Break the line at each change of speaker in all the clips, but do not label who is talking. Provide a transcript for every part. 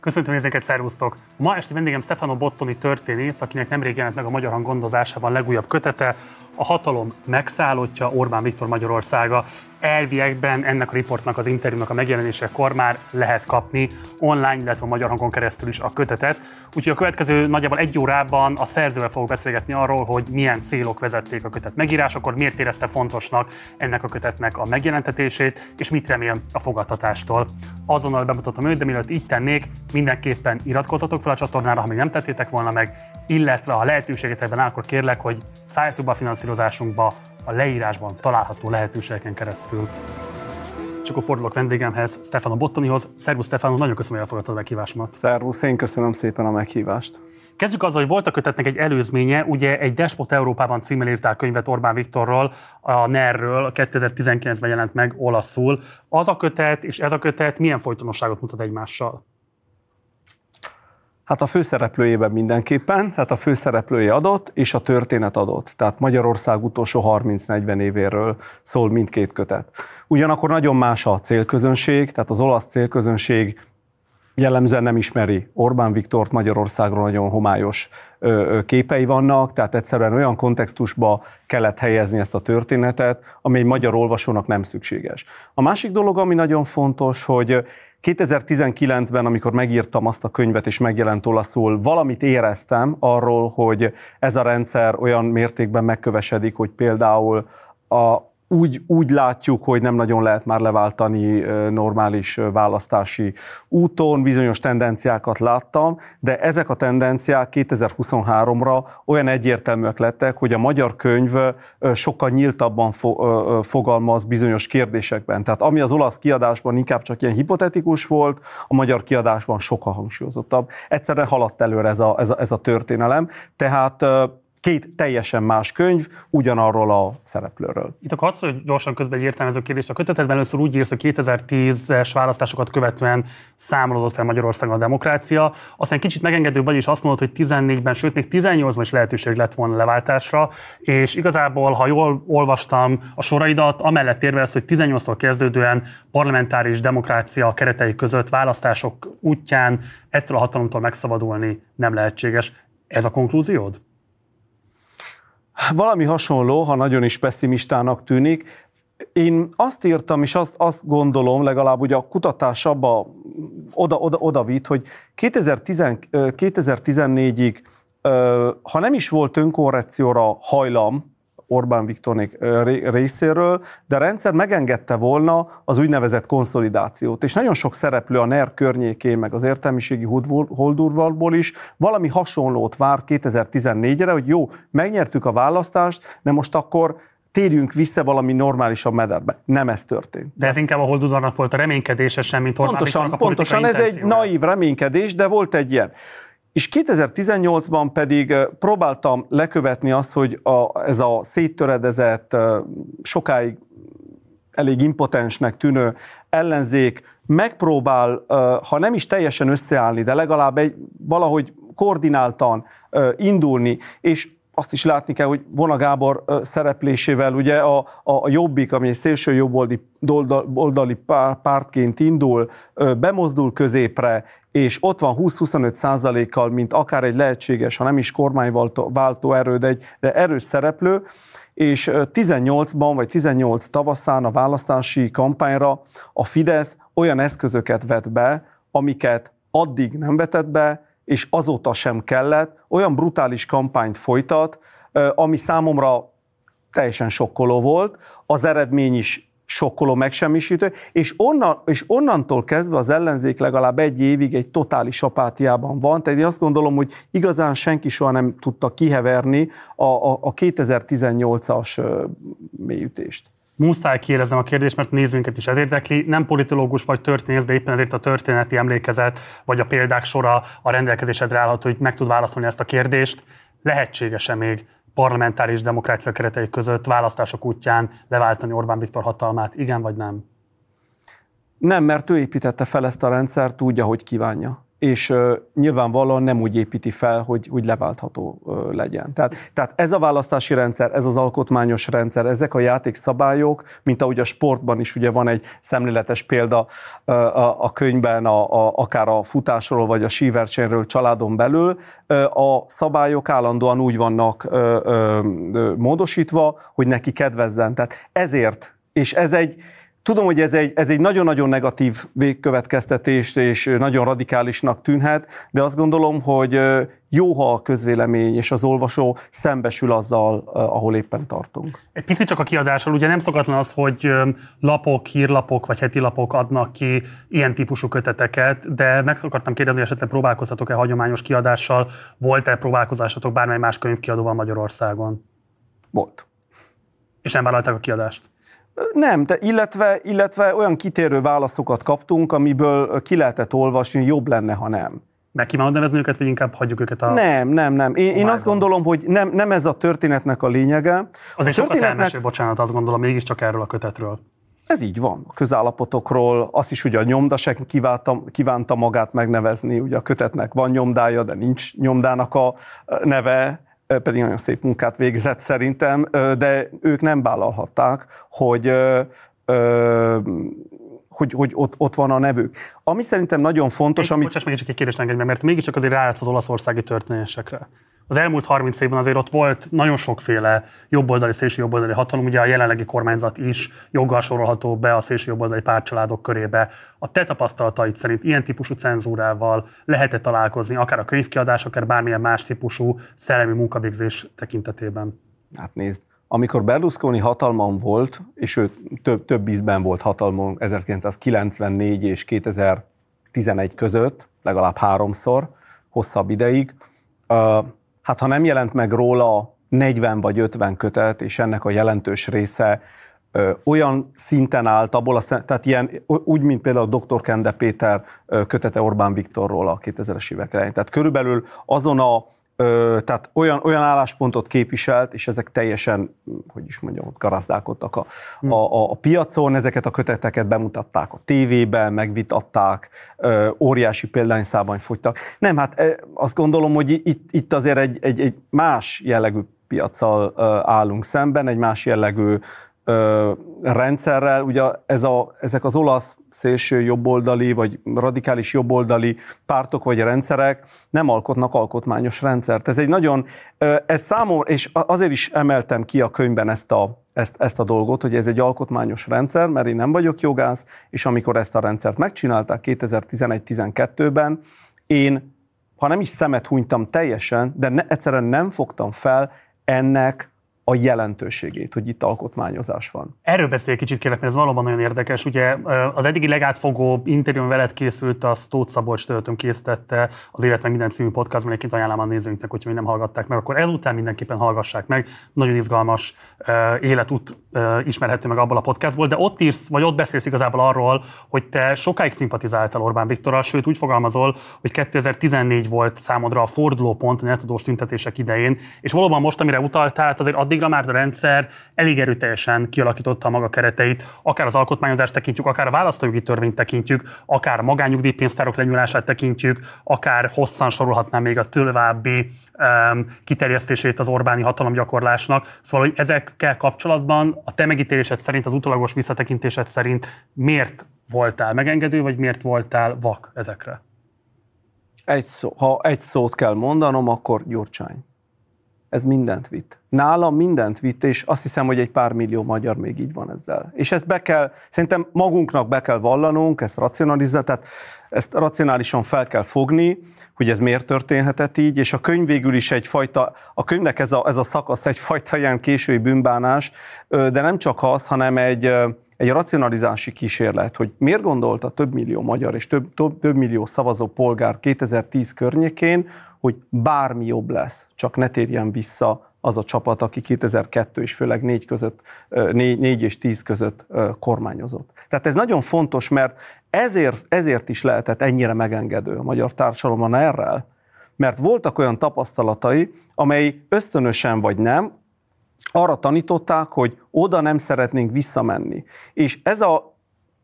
Köszöntöm nézőket, szervusztok! Ma este vendégem Stefano Bottoni történész, akinek nemrég jelent meg a Magyar Hang gondozásában legújabb kötete, a hatalom megszállottja Orbán Viktor Magyarországa elviekben ennek a riportnak, az interjúnak a megjelenésekor már lehet kapni online, illetve a Magyar Hangon keresztül is a kötetet. Úgyhogy a következő nagyjából egy órában a szerzővel fogok beszélgetni arról, hogy milyen célok vezették a kötet megírásakor, miért érezte fontosnak ennek a kötetnek a megjelentetését, és mit remél a fogadtatástól. Azonnal bemutatom őt, de mielőtt így tennék, mindenképpen iratkozzatok fel a csatornára, ha még nem tettétek volna meg, illetve ha lehetőségetekben áll, akkor kérlek, hogy szálljatok be a finanszírozásunkba a leírásban található lehetőségeken keresztül. És akkor fordulok vendégemhez, Stefano Bottonihoz. Szervusz Stefano, nagyon köszönöm, hogy elfogadtad a meghívást.
Szervusz, én köszönöm szépen a meghívást.
Kezdjük azzal, hogy volt a kötetnek egy előzménye, ugye egy Despot Európában címmel írtál könyvet Orbán Viktorról, a NER-ről, 2019-ben jelent meg olaszul. Az a kötet és ez a kötet milyen folytonosságot mutat egymással?
Hát a főszereplőjében mindenképpen, tehát a főszereplője adott, és a történet adott. Tehát Magyarország utolsó 30-40 évéről szól mindkét kötet. Ugyanakkor nagyon más a célközönség, tehát az olasz célközönség jellemzően nem ismeri Orbán Viktort, Magyarországról nagyon homályos képei vannak, tehát egyszerűen olyan kontextusba kellett helyezni ezt a történetet, ami egy magyar olvasónak nem szükséges. A másik dolog, ami nagyon fontos, hogy 2019-ben, amikor megírtam azt a könyvet, és megjelent olaszul, valamit éreztem arról, hogy ez a rendszer olyan mértékben megkövesedik, hogy például a, úgy, úgy látjuk, hogy nem nagyon lehet már leváltani normális választási úton, bizonyos tendenciákat láttam, de ezek a tendenciák 2023-ra olyan egyértelműek lettek, hogy a magyar könyv sokkal nyíltabban fogalmaz bizonyos kérdésekben. Tehát ami az olasz kiadásban inkább csak ilyen hipotetikus volt, a magyar kiadásban sokkal hangsúlyozottabb. Egyszerűen haladt előre ez a, ez a, ez a történelem. Tehát két teljesen más könyv ugyanarról a szereplőről.
Itt akkor hadd gyorsan közben egy értelmező kérdést. A kötetetben először úgy írsz, hogy 2010-es választásokat követően számolódott fel Magyarországon a demokrácia. Aztán kicsit megengedő vagy is azt mondod, hogy 14-ben, sőt még 18-ban is lehetőség lett volna leváltásra, és igazából, ha jól olvastam a soraidat, amellett érvelsz, hogy 18-tól kezdődően parlamentáris demokrácia keretei között választások útján ettől a hatalomtól megszabadulni nem lehetséges. Ez a konklúziód?
Valami hasonló, ha nagyon is pessimistának tűnik. Én azt írtam, és azt, azt gondolom, legalább ugye a kutatás abba oda, oda, oda vitt, hogy 2010, 2014-ig, ha nem is volt önkorrekcióra hajlam, Orbán Viktornék részéről, de a rendszer megengedte volna az úgynevezett konszolidációt. És nagyon sok szereplő a NER környékén, meg az értelmiségi holdurvalból is valami hasonlót vár 2014-re, hogy jó, megnyertük a választást, de most akkor térjünk vissza valami normálisabb mederbe. Nem ez történt.
De ez inkább a holdudvarnak volt a reménykedése sem, mint Orbán
Pontosan, pontosan ez egy naív reménykedés, de volt egy ilyen. És 2018-ban pedig próbáltam lekövetni azt, hogy a, ez a széttöredezett, sokáig elég impotensnek tűnő ellenzék megpróbál, ha nem is teljesen összeállni, de legalább egy, valahogy koordináltan indulni, és azt is látni kell, hogy Vona Gábor szereplésével ugye a, a Jobbik, ami egy szélső jobboldali oldali pártként indul, bemozdul középre, és ott van 20-25 százalékkal, mint akár egy lehetséges, ha nem is kormányváltó erő, de egy de erős szereplő, és 18-ban vagy 18 tavaszán a választási kampányra a Fidesz olyan eszközöket vet be, amiket addig nem vetett be, és azóta sem kellett, olyan brutális kampányt folytat, ami számomra teljesen sokkoló volt, az eredmény is sokkoló, megsemmisítő, és, onnan, és onnantól kezdve az ellenzék legalább egy évig egy totális apátiában van, tehát én azt gondolom, hogy igazán senki soha nem tudta kiheverni a, a, a 2018-as mélyütést.
Muszáj kérdeznem a kérdést, mert nézőnket is ez érdekli. Nem politológus vagy történész, de éppen ezért a történeti emlékezet vagy a példák sora a rendelkezésedre állható, hogy meg tud válaszolni ezt a kérdést. Lehetséges-e még parlamentáris demokrácia keretei között választások útján leváltani Orbán Viktor hatalmát, igen vagy nem?
Nem, mert ő építette fel ezt a rendszert úgy, ahogy kívánja. És nyilvánvalóan nem úgy építi fel, hogy úgy leváltható legyen. Tehát, tehát ez a választási rendszer, ez az alkotmányos rendszer, ezek a játékszabályok, mint ahogy a sportban is ugye van egy szemléletes példa a, a könyvben, a, a, akár a futásról vagy a síversenyről családon belül, a szabályok állandóan úgy vannak módosítva, hogy neki kedvezzen. Tehát ezért, és ez egy, Tudom, hogy ez egy, ez egy nagyon-nagyon negatív végkövetkeztetés, és nagyon radikálisnak tűnhet, de azt gondolom, hogy jó, ha a közvélemény és az olvasó szembesül azzal, ahol éppen tartunk.
Egy picit csak a kiadással, ugye nem szokatlan az, hogy lapok, hírlapok vagy heti lapok adnak ki ilyen típusú köteteket, de meg akartam kérdezni, esetleg próbálkoztatok-e hagyományos kiadással, volt-e próbálkozásatok bármely más könyvkiadóval Magyarországon?
Volt.
És nem vállalták a kiadást?
Nem, de illetve, illetve olyan kitérő válaszokat kaptunk, amiből ki lehetett olvasni, hogy jobb lenne, ha nem.
Meg kívánod nevezni őket, vagy inkább hagyjuk őket a...
Nem, nem, nem. Én, én azt gondolom, hogy nem, nem ez a történetnek a lényege.
Azért a sokat elmesél, bocsánat, azt gondolom, mégiscsak erről a kötetről.
Ez így van. A közállapotokról, azt is ugye a nyomda se kívánta, kívánta magát megnevezni, ugye a kötetnek van nyomdája, de nincs nyomdának a neve, pedig nagyon szép munkát végzett szerintem, de ők nem vállalhatták, hogy hogy, hogy ott, ott van a nevük. Ami szerintem nagyon fontos,
egy, amit... Bocsáss meg csak egy kérdést engedj meg, mert mégiscsak azért rájátsz az olaszországi történésekre az elmúlt 30 évben azért ott volt nagyon sokféle jobboldali, szélső jobboldali hatalom, ugye a jelenlegi kormányzat is joggal sorolható be a szélső jobboldali pártcsaládok körébe. A te tapasztalatait szerint ilyen típusú cenzúrával lehet találkozni, akár a könyvkiadás, akár bármilyen más típusú szellemi munkavégzés tekintetében?
Hát nézd, amikor Berlusconi hatalmon volt, és ő több, több ízben volt hatalmon 1994 és 2011 között, legalább háromszor, hosszabb ideig, hát ha nem jelent meg róla 40 vagy 50 kötet, és ennek a jelentős része olyan szinten állt, abból a, tehát ilyen, úgy, mint például a dr. Kende Péter kötete Orbán Viktorról a 2000-es évek elején. Tehát körülbelül azon a Ö, tehát olyan, olyan álláspontot képviselt, és ezek teljesen, hogy is mondjam, ott garazdálkodtak a, hmm. a, a piacon, ezeket a köteteket bemutatták a tévében, megvitatták, ö, óriási példányszában fogytak. Nem, hát azt gondolom, hogy itt, itt azért egy, egy, egy más jellegű piacsal állunk szemben, egy más jellegű ö, rendszerrel. Ugye ez a, ezek az olasz szélső jobboldali vagy radikális jobboldali pártok vagy rendszerek nem alkotnak alkotmányos rendszert. Ez egy nagyon, ez számomra, és azért is emeltem ki a könyvben ezt a, ezt, ezt a dolgot, hogy ez egy alkotmányos rendszer, mert én nem vagyok jogász, és amikor ezt a rendszert megcsinálták 2011-12-ben, én, ha nem is szemet hunytam teljesen, de ne, egyszerűen nem fogtam fel ennek a jelentőségét, hogy itt alkotmányozás van.
Erről beszélj kicsit kérlek, mert ez valóban nagyon érdekes. Ugye az eddigi legátfogó interjú veled készült, a Tóth Szabolcs töltön készítette az Életben minden című podcastban, egyébként ajánlom a nézőinknek, hogyha még nem hallgatták meg, akkor ezután mindenképpen hallgassák meg. Nagyon izgalmas uh, életút uh, ismerhető meg abból a podcastból, de ott írsz, vagy ott beszélsz igazából arról, hogy te sokáig szimpatizáltál Orbán Viktorral, sőt úgy fogalmazol, hogy 2014 volt számodra a fordulópont a netodós tüntetések idején, és valóban most, amire utaltál, azért addig addigra már a rendszer elég erőteljesen kialakította a maga kereteit, akár az alkotmányozást tekintjük, akár a választójogi törvényt tekintjük, akár magányugdíjpénztárok lenyúlását tekintjük, akár hosszan sorolhatnám még a további um, kiterjesztését az Orbáni hatalomgyakorlásnak. Szóval, hogy ezekkel kapcsolatban a te megítélésed szerint, az utolagos visszatekintésed szerint miért voltál megengedő, vagy miért voltál vak ezekre?
Egy szó, ha egy szót kell mondanom, akkor Gyurcsány ez mindent vitt. Nálam mindent vitt, és azt hiszem, hogy egy pár millió magyar még így van ezzel. És ezt be kell, szerintem magunknak be kell vallanunk, ezt racionalizálni, tehát ezt racionálisan fel kell fogni, hogy ez miért történhetett így, és a könyv végül is egyfajta, a könyvnek ez a, ez a szakasz egyfajta ilyen késői bűnbánás, de nem csak az, hanem egy, egy racionalizási kísérlet, hogy miért gondolta több millió magyar és több, több, több millió szavazó polgár 2010 környékén, hogy bármi jobb lesz, csak ne térjen vissza az a csapat, aki 2002 és főleg 4, között, 4, 4 és 10 között kormányozott. Tehát ez nagyon fontos, mert ezért, ezért is lehetett ennyire megengedő a magyar társadalomban erről, mert voltak olyan tapasztalatai, amely ösztönösen vagy nem, arra tanították, hogy oda nem szeretnénk visszamenni. És ez a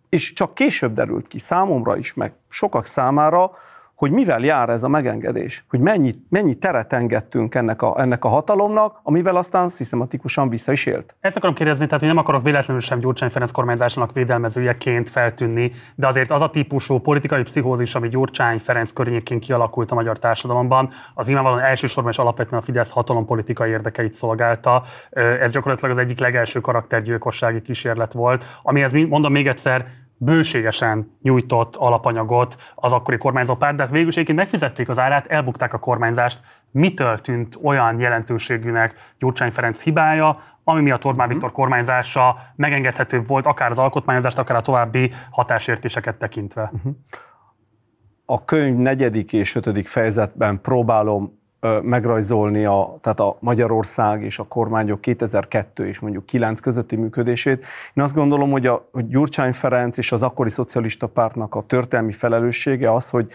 és csak később derült ki számomra is, meg sokak számára, hogy mivel jár ez a megengedés, hogy mennyi, mennyi teret engedtünk ennek a, ennek a hatalomnak, amivel aztán szisztematikusan vissza is élt.
Ezt akarom kérdezni, tehát hogy nem akarok véletlenül sem Gyurcsány Ferenc kormányzásának védelmezőjeként feltűnni, de azért az a típusú politikai pszichózis, ami Gyurcsány Ferenc környékén kialakult a magyar társadalomban, az nyilvánvalóan elsősorban és alapvetően a Fidesz hatalompolitikai érdekeit szolgálta. Ez gyakorlatilag az egyik legelső karaktergyilkossági kísérlet volt, amihez mondom még egyszer, bőségesen nyújtott alapanyagot az akkori kormányzó párt, de hát végül is megfizették az árát, elbukták a kormányzást. Mitől tűnt olyan jelentőségűnek Gyurcsány Ferenc hibája, ami miatt Orbán Viktor kormányzása megengedhetőbb volt akár az alkotmányozást, akár a további hatásértéseket tekintve?
A könyv negyedik és ötödik fejezetben próbálom megrajzolni a, tehát a Magyarország és a kormányok 2002 és mondjuk 9 közötti működését. Én azt gondolom, hogy a hogy Gyurcsány Ferenc és az akkori szocialista pártnak a történelmi felelőssége az, hogy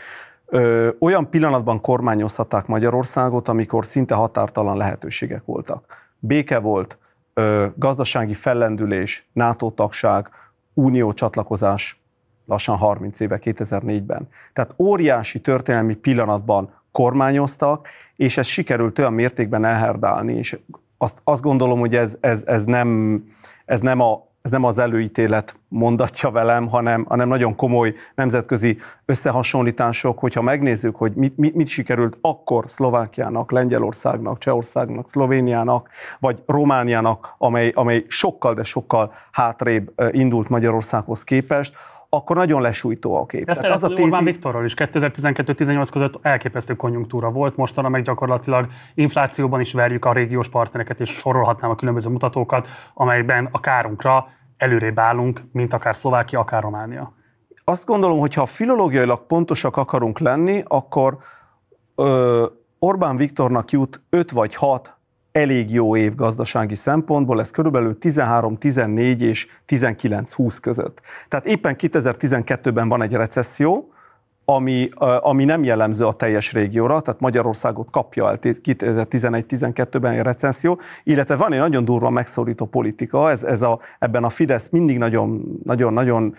ö, olyan pillanatban kormányozhatták Magyarországot, amikor szinte határtalan lehetőségek voltak. Béke volt, ö, gazdasági fellendülés, NATO tagság, unió csatlakozás lassan 30 éve, 2004-ben. Tehát óriási történelmi pillanatban kormányoztak, és ez sikerült olyan mértékben elherdálni, és azt, azt gondolom, hogy ez, ez, ez, nem, ez, nem a, ez nem az előítélet mondatja velem, hanem, hanem nagyon komoly nemzetközi összehasonlítások, hogyha megnézzük, hogy mit, mit, mit sikerült akkor Szlovákiának, Lengyelországnak, Csehországnak, Szlovéniának, vagy Romániának, amely, amely sokkal, de sokkal hátrébb indult Magyarországhoz képest, akkor nagyon lesújtó a kép.
Ezt az a tézi... Orbán Viktorról is 2012-18 között elképesztő konjunktúra volt, mostanra meg gyakorlatilag inflációban is verjük a régiós partnereket, és sorolhatnám a különböző mutatókat, amelyben a kárunkra előrébb állunk, mint akár Szlovákia, akár Románia.
Azt gondolom, hogy ha filológiailag pontosak akarunk lenni, akkor ö, Orbán Viktornak jut 5 vagy 6 elég jó év gazdasági szempontból, ez körülbelül 13-14 és 19-20 között. Tehát éppen 2012-ben van egy recesszió, ami, ami nem jellemző a teljes régióra, tehát Magyarországot kapja el 2011-12-ben egy recesszió, illetve van egy nagyon durva megszólító politika, ez, ez a, ebben a Fidesz mindig nagyon, nagyon, nagyon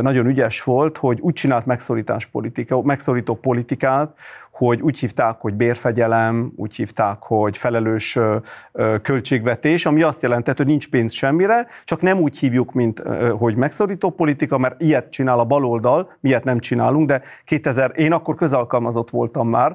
nagyon ügyes volt, hogy úgy csinált megszorítás politika, megszorító politikát, hogy úgy hívták, hogy bérfegyelem, úgy hívták, hogy felelős költségvetés, ami azt jelentett, hogy nincs pénz semmire, csak nem úgy hívjuk, mint hogy megszorító politika, mert ilyet csinál a baloldal, ilyet nem csinálunk, de 2000, én akkor közalkalmazott voltam már,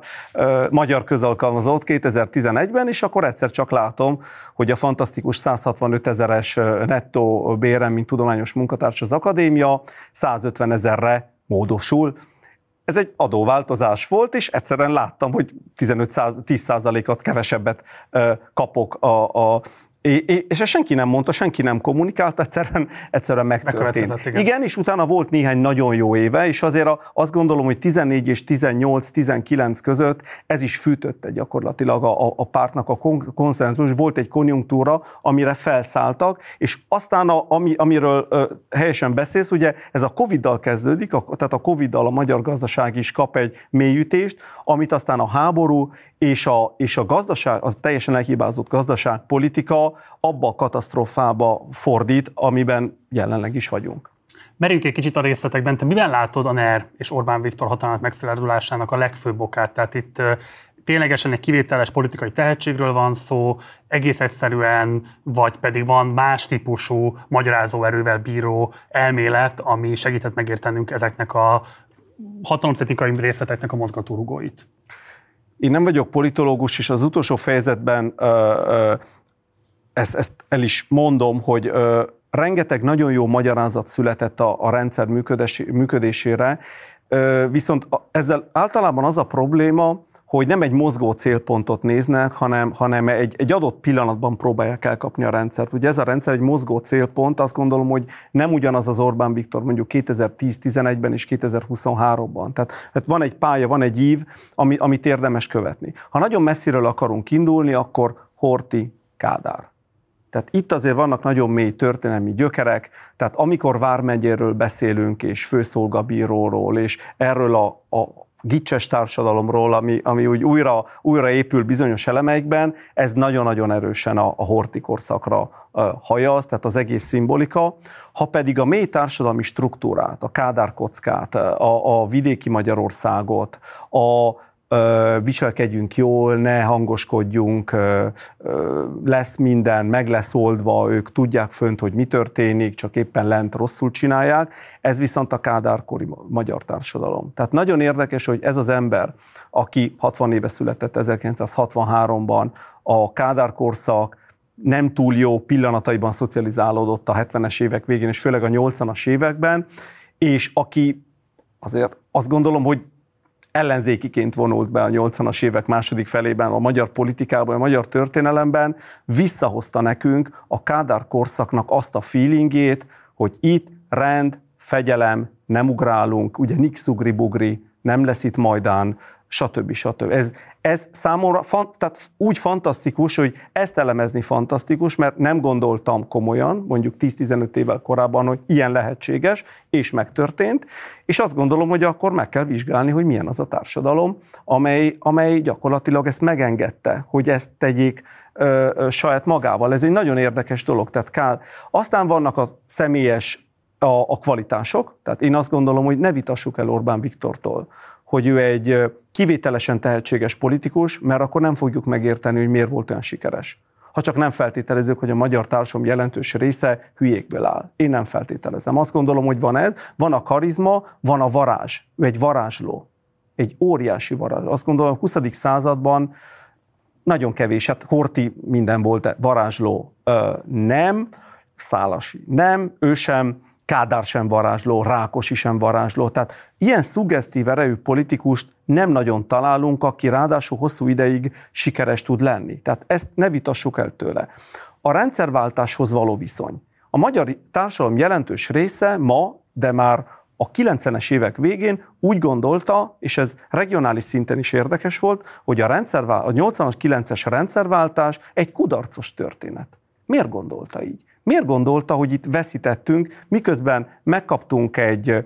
magyar közalkalmazott 2011-ben, és akkor egyszer csak látom, hogy a fantasztikus 165 ezeres nettó bérem, mint tudományos munkatárs az akadémia, 150 ezerre módosul, ez egy adóváltozás volt, és egyszerűen láttam, hogy 15-10%-ot kevesebbet kapok a, a és ezt senki nem mondta, senki nem kommunikált, egyszerűen, egyszerűen megtörtént. Igen. igen, és utána volt néhány nagyon jó éve, és azért azt gondolom, hogy 14 és 18-19 között ez is fűtötte gyakorlatilag a, a, a pártnak a konszenzus. Volt egy konjunktúra, amire felszálltak, és aztán, a, ami, amiről ö, helyesen beszélsz, ugye ez a Covid-dal kezdődik, a, tehát a Covid-dal a magyar gazdaság is kap egy mélyütést, amit aztán a háború és a, és a gazdaság, az teljesen elhibázott gazdaságpolitika abba a katasztrófába fordít, amiben jelenleg is vagyunk.
Merjünk egy kicsit a részletekben. Te miben látod a NER és Orbán Viktor hatalmat megszilárdulásának a legfőbb okát? Tehát itt ténylegesen egy kivételes politikai tehetségről van szó, egész egyszerűen, vagy pedig van más típusú magyarázó erővel bíró elmélet, ami segített megértenünk ezeknek a hatalomszetikai részleteknek a mozgatórugóit.
Én nem vagyok politológus, és az utolsó fejezetben ö, ö, ezt, ezt el is mondom, hogy ö, rengeteg nagyon jó magyarázat született a, a rendszer működésére, ö, viszont ezzel általában az a probléma, hogy nem egy mozgó célpontot néznek, hanem, hanem egy, egy adott pillanatban próbálják elkapni a rendszert. Ugye ez a rendszer egy mozgó célpont, azt gondolom, hogy nem ugyanaz az Orbán Viktor mondjuk 2010-11-ben és 2023-ban. Tehát, tehát van egy pálya, van egy ív, ami, amit érdemes követni. Ha nagyon messziről akarunk indulni, akkor Horti Kádár. Tehát itt azért vannak nagyon mély történelmi gyökerek, tehát amikor Vármegyéről beszélünk, és főszolgabíróról, és erről a, a gicses társadalomról, ami, ami úgy újra, újra épül bizonyos elemeikben, ez nagyon-nagyon erősen a, a horti korszakra hajaz, tehát az egész szimbolika. Ha pedig a mély társadalmi struktúrát, a kádárkockát, a, a vidéki Magyarországot, a viselkedjünk jól, ne hangoskodjunk, lesz minden, meg lesz oldva, ők tudják fönt, hogy mi történik, csak éppen lent rosszul csinálják. Ez viszont a kádárkori magyar társadalom. Tehát nagyon érdekes, hogy ez az ember, aki 60 éve született 1963-ban, a kádárkorszak nem túl jó pillanataiban szocializálódott a 70-es évek végén, és főleg a 80-as években, és aki azért azt gondolom, hogy ellenzékiként vonult be a 80-as évek második felében a magyar politikában, a magyar történelemben, visszahozta nekünk a Kádár korszaknak azt a feelingét, hogy itt rend, fegyelem, nem ugrálunk, ugye nix ugri bugri, nem lesz itt majdán, stb. stb. Ez, ez számomra fan, tehát úgy fantasztikus, hogy ezt elemezni fantasztikus, mert nem gondoltam komolyan, mondjuk 10-15 évvel korábban, hogy ilyen lehetséges, és megtörtént, és azt gondolom, hogy akkor meg kell vizsgálni, hogy milyen az a társadalom, amely, amely gyakorlatilag ezt megengedte, hogy ezt tegyék ö, ö, saját magával. Ez egy nagyon érdekes dolog. Tehát kell. Aztán vannak a személyes a, a kvalitások, tehát én azt gondolom, hogy ne vitassuk el Orbán Viktortól, hogy ő egy kivételesen tehetséges politikus, mert akkor nem fogjuk megérteni, hogy miért volt olyan sikeres. Ha csak nem feltételezzük, hogy a magyar társadalom jelentős része hülyékből áll. Én nem feltételezem. Azt gondolom, hogy van ez, van a karizma, van a varázs. Ő egy varázsló. Egy óriási varázs. Azt gondolom, a 20. században nagyon kevés, hát Horti minden volt, varázsló nem, Szálasi nem, ő sem, Kádár sem varázsló, Rákosi sem varázsló. Tehát ilyen szuggesztív erejű politikust nem nagyon találunk, aki ráadásul hosszú ideig sikeres tud lenni. Tehát ezt ne vitassuk el tőle. A rendszerváltáshoz való viszony. A magyar társadalom jelentős része ma, de már a 90-es évek végén úgy gondolta, és ez regionális szinten is érdekes volt, hogy a, rendszervál, a 80-as, 9-es rendszerváltás egy kudarcos történet. Miért gondolta így? Miért gondolta, hogy itt veszítettünk, miközben megkaptunk egy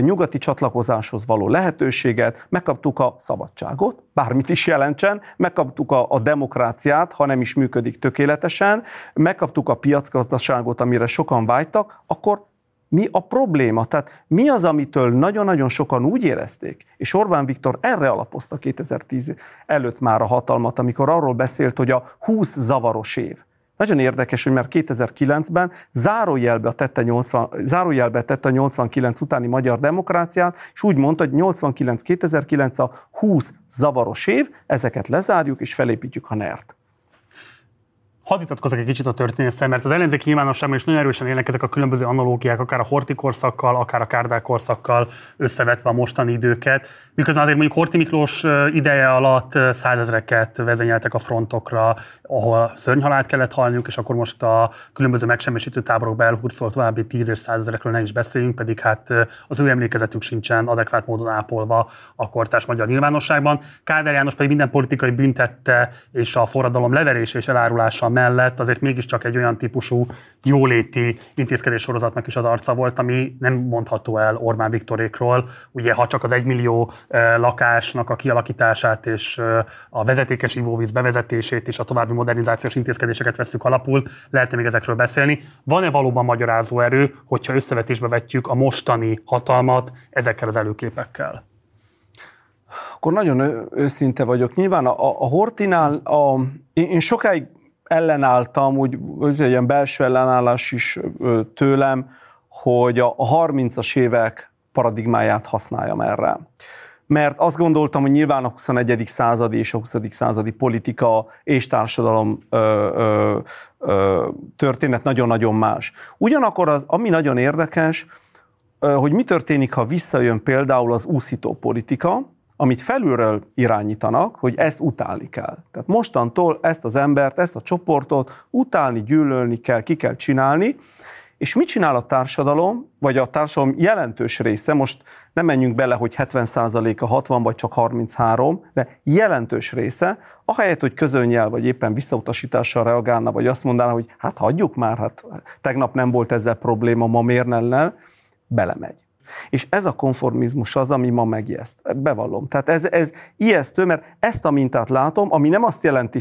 nyugati csatlakozáshoz való lehetőséget, megkaptuk a szabadságot, bármit is jelentsen, megkaptuk a, a demokráciát, ha nem is működik tökéletesen, megkaptuk a piacgazdaságot, amire sokan vágytak, akkor mi a probléma? Tehát mi az, amitől nagyon-nagyon sokan úgy érezték, és Orbán Viktor erre alapozta 2010 előtt már a hatalmat, amikor arról beszélt, hogy a 20 zavaros év. Nagyon érdekes, hogy már 2009-ben zárójelbe tette, 80, zárójelbe tette a 89 utáni magyar demokráciát, és úgy mondta, hogy 89-2009 a 20 zavaros év, ezeket lezárjuk és felépítjük a NERT
hadd vitatkozok egy kicsit a történésszel, mert az ellenzéki nyilvánosságban is nagyon erősen élnek ezek a különböző analógiák, akár a Horti korszakkal, akár a Kárdák korszakkal összevetve a mostani időket. Miközben azért mondjuk Horti Miklós ideje alatt százezreket vezényeltek a frontokra, ahol szörnyhalált kellett halniuk, és akkor most a különböző megsemmisítő táborokba elhurcolt további tíz és százezerekről ne is beszéljünk, pedig hát az ő emlékezetük sincsen adekvát módon ápolva a kortárs magyar nyilvánosságban. Kádár János pedig minden politikai büntette és a forradalom leverése és elárulása mellett azért mégiscsak egy olyan típusú jóléti intézkedés sorozatnak is az arca volt, ami nem mondható el Orbán Viktorékról. Ugye, ha csak az egymillió lakásnak a kialakítását és a vezetékes ivóvíz bevezetését és a további modernizációs intézkedéseket veszük alapul, lehet még ezekről beszélni. Van-e valóban magyarázó erő, hogyha összevetésbe vetjük a mostani hatalmat ezekkel az előképekkel?
Akkor nagyon őszinte vagyok. Nyilván a, a Hortinál a, én, én sokáig ellenálltam, úgy, úgy egy ilyen belső ellenállás is tőlem, hogy a, a 30-as évek paradigmáját használjam erre. Mert azt gondoltam, hogy nyilván a 21. századi és a 20. századi politika és társadalom ö, ö, ö, történet nagyon-nagyon más. Ugyanakkor az, ami nagyon érdekes, hogy mi történik, ha visszajön például az úszító politika, amit felülről irányítanak, hogy ezt utálni kell. Tehát mostantól ezt az embert, ezt a csoportot utálni, gyűlölni kell, ki kell csinálni, és mit csinál a társadalom, vagy a társadalom jelentős része, most nem menjünk bele, hogy 70%-a 60 vagy csak 33, de jelentős része, ahelyett, hogy közönnyel vagy éppen visszautasítással reagálna, vagy azt mondaná, hogy hát hagyjuk már, hát tegnap nem volt ezzel probléma, ma miért belemegy. És ez a konformizmus az, ami ma megijeszt. Bevallom. Tehát ez, ez ijesztő, mert ezt a mintát látom, ami nem azt jelenti,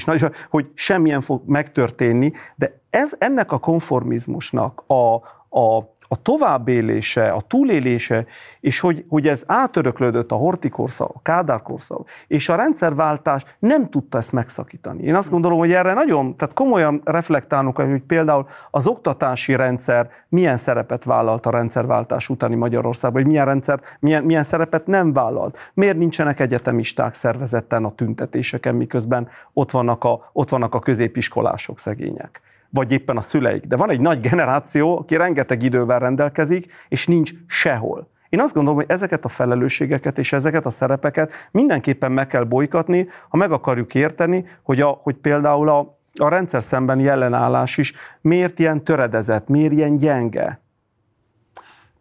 hogy semmilyen fog megtörténni, de ez ennek a konformizmusnak a, a a továbbélése, a túlélése, és hogy, hogy ez átöröklődött a hortikorszak, a kádárkorszak, és a rendszerváltás nem tudta ezt megszakítani. Én azt gondolom, hogy erre nagyon, tehát komolyan reflektálnunk, hogy például az oktatási rendszer milyen szerepet vállalt a rendszerváltás utáni Magyarországban, hogy milyen rendszer, milyen, milyen szerepet nem vállalt. Miért nincsenek egyetemisták szervezetten a tüntetéseken, miközben ott vannak a, ott vannak a középiskolások szegények vagy éppen a szüleik. De van egy nagy generáció, aki rengeteg idővel rendelkezik, és nincs sehol. Én azt gondolom, hogy ezeket a felelősségeket és ezeket a szerepeket mindenképpen meg kell bolykatni, ha meg akarjuk érteni, hogy, a, hogy például a, a rendszer szemben ellenállás is miért ilyen töredezett, miért ilyen gyenge.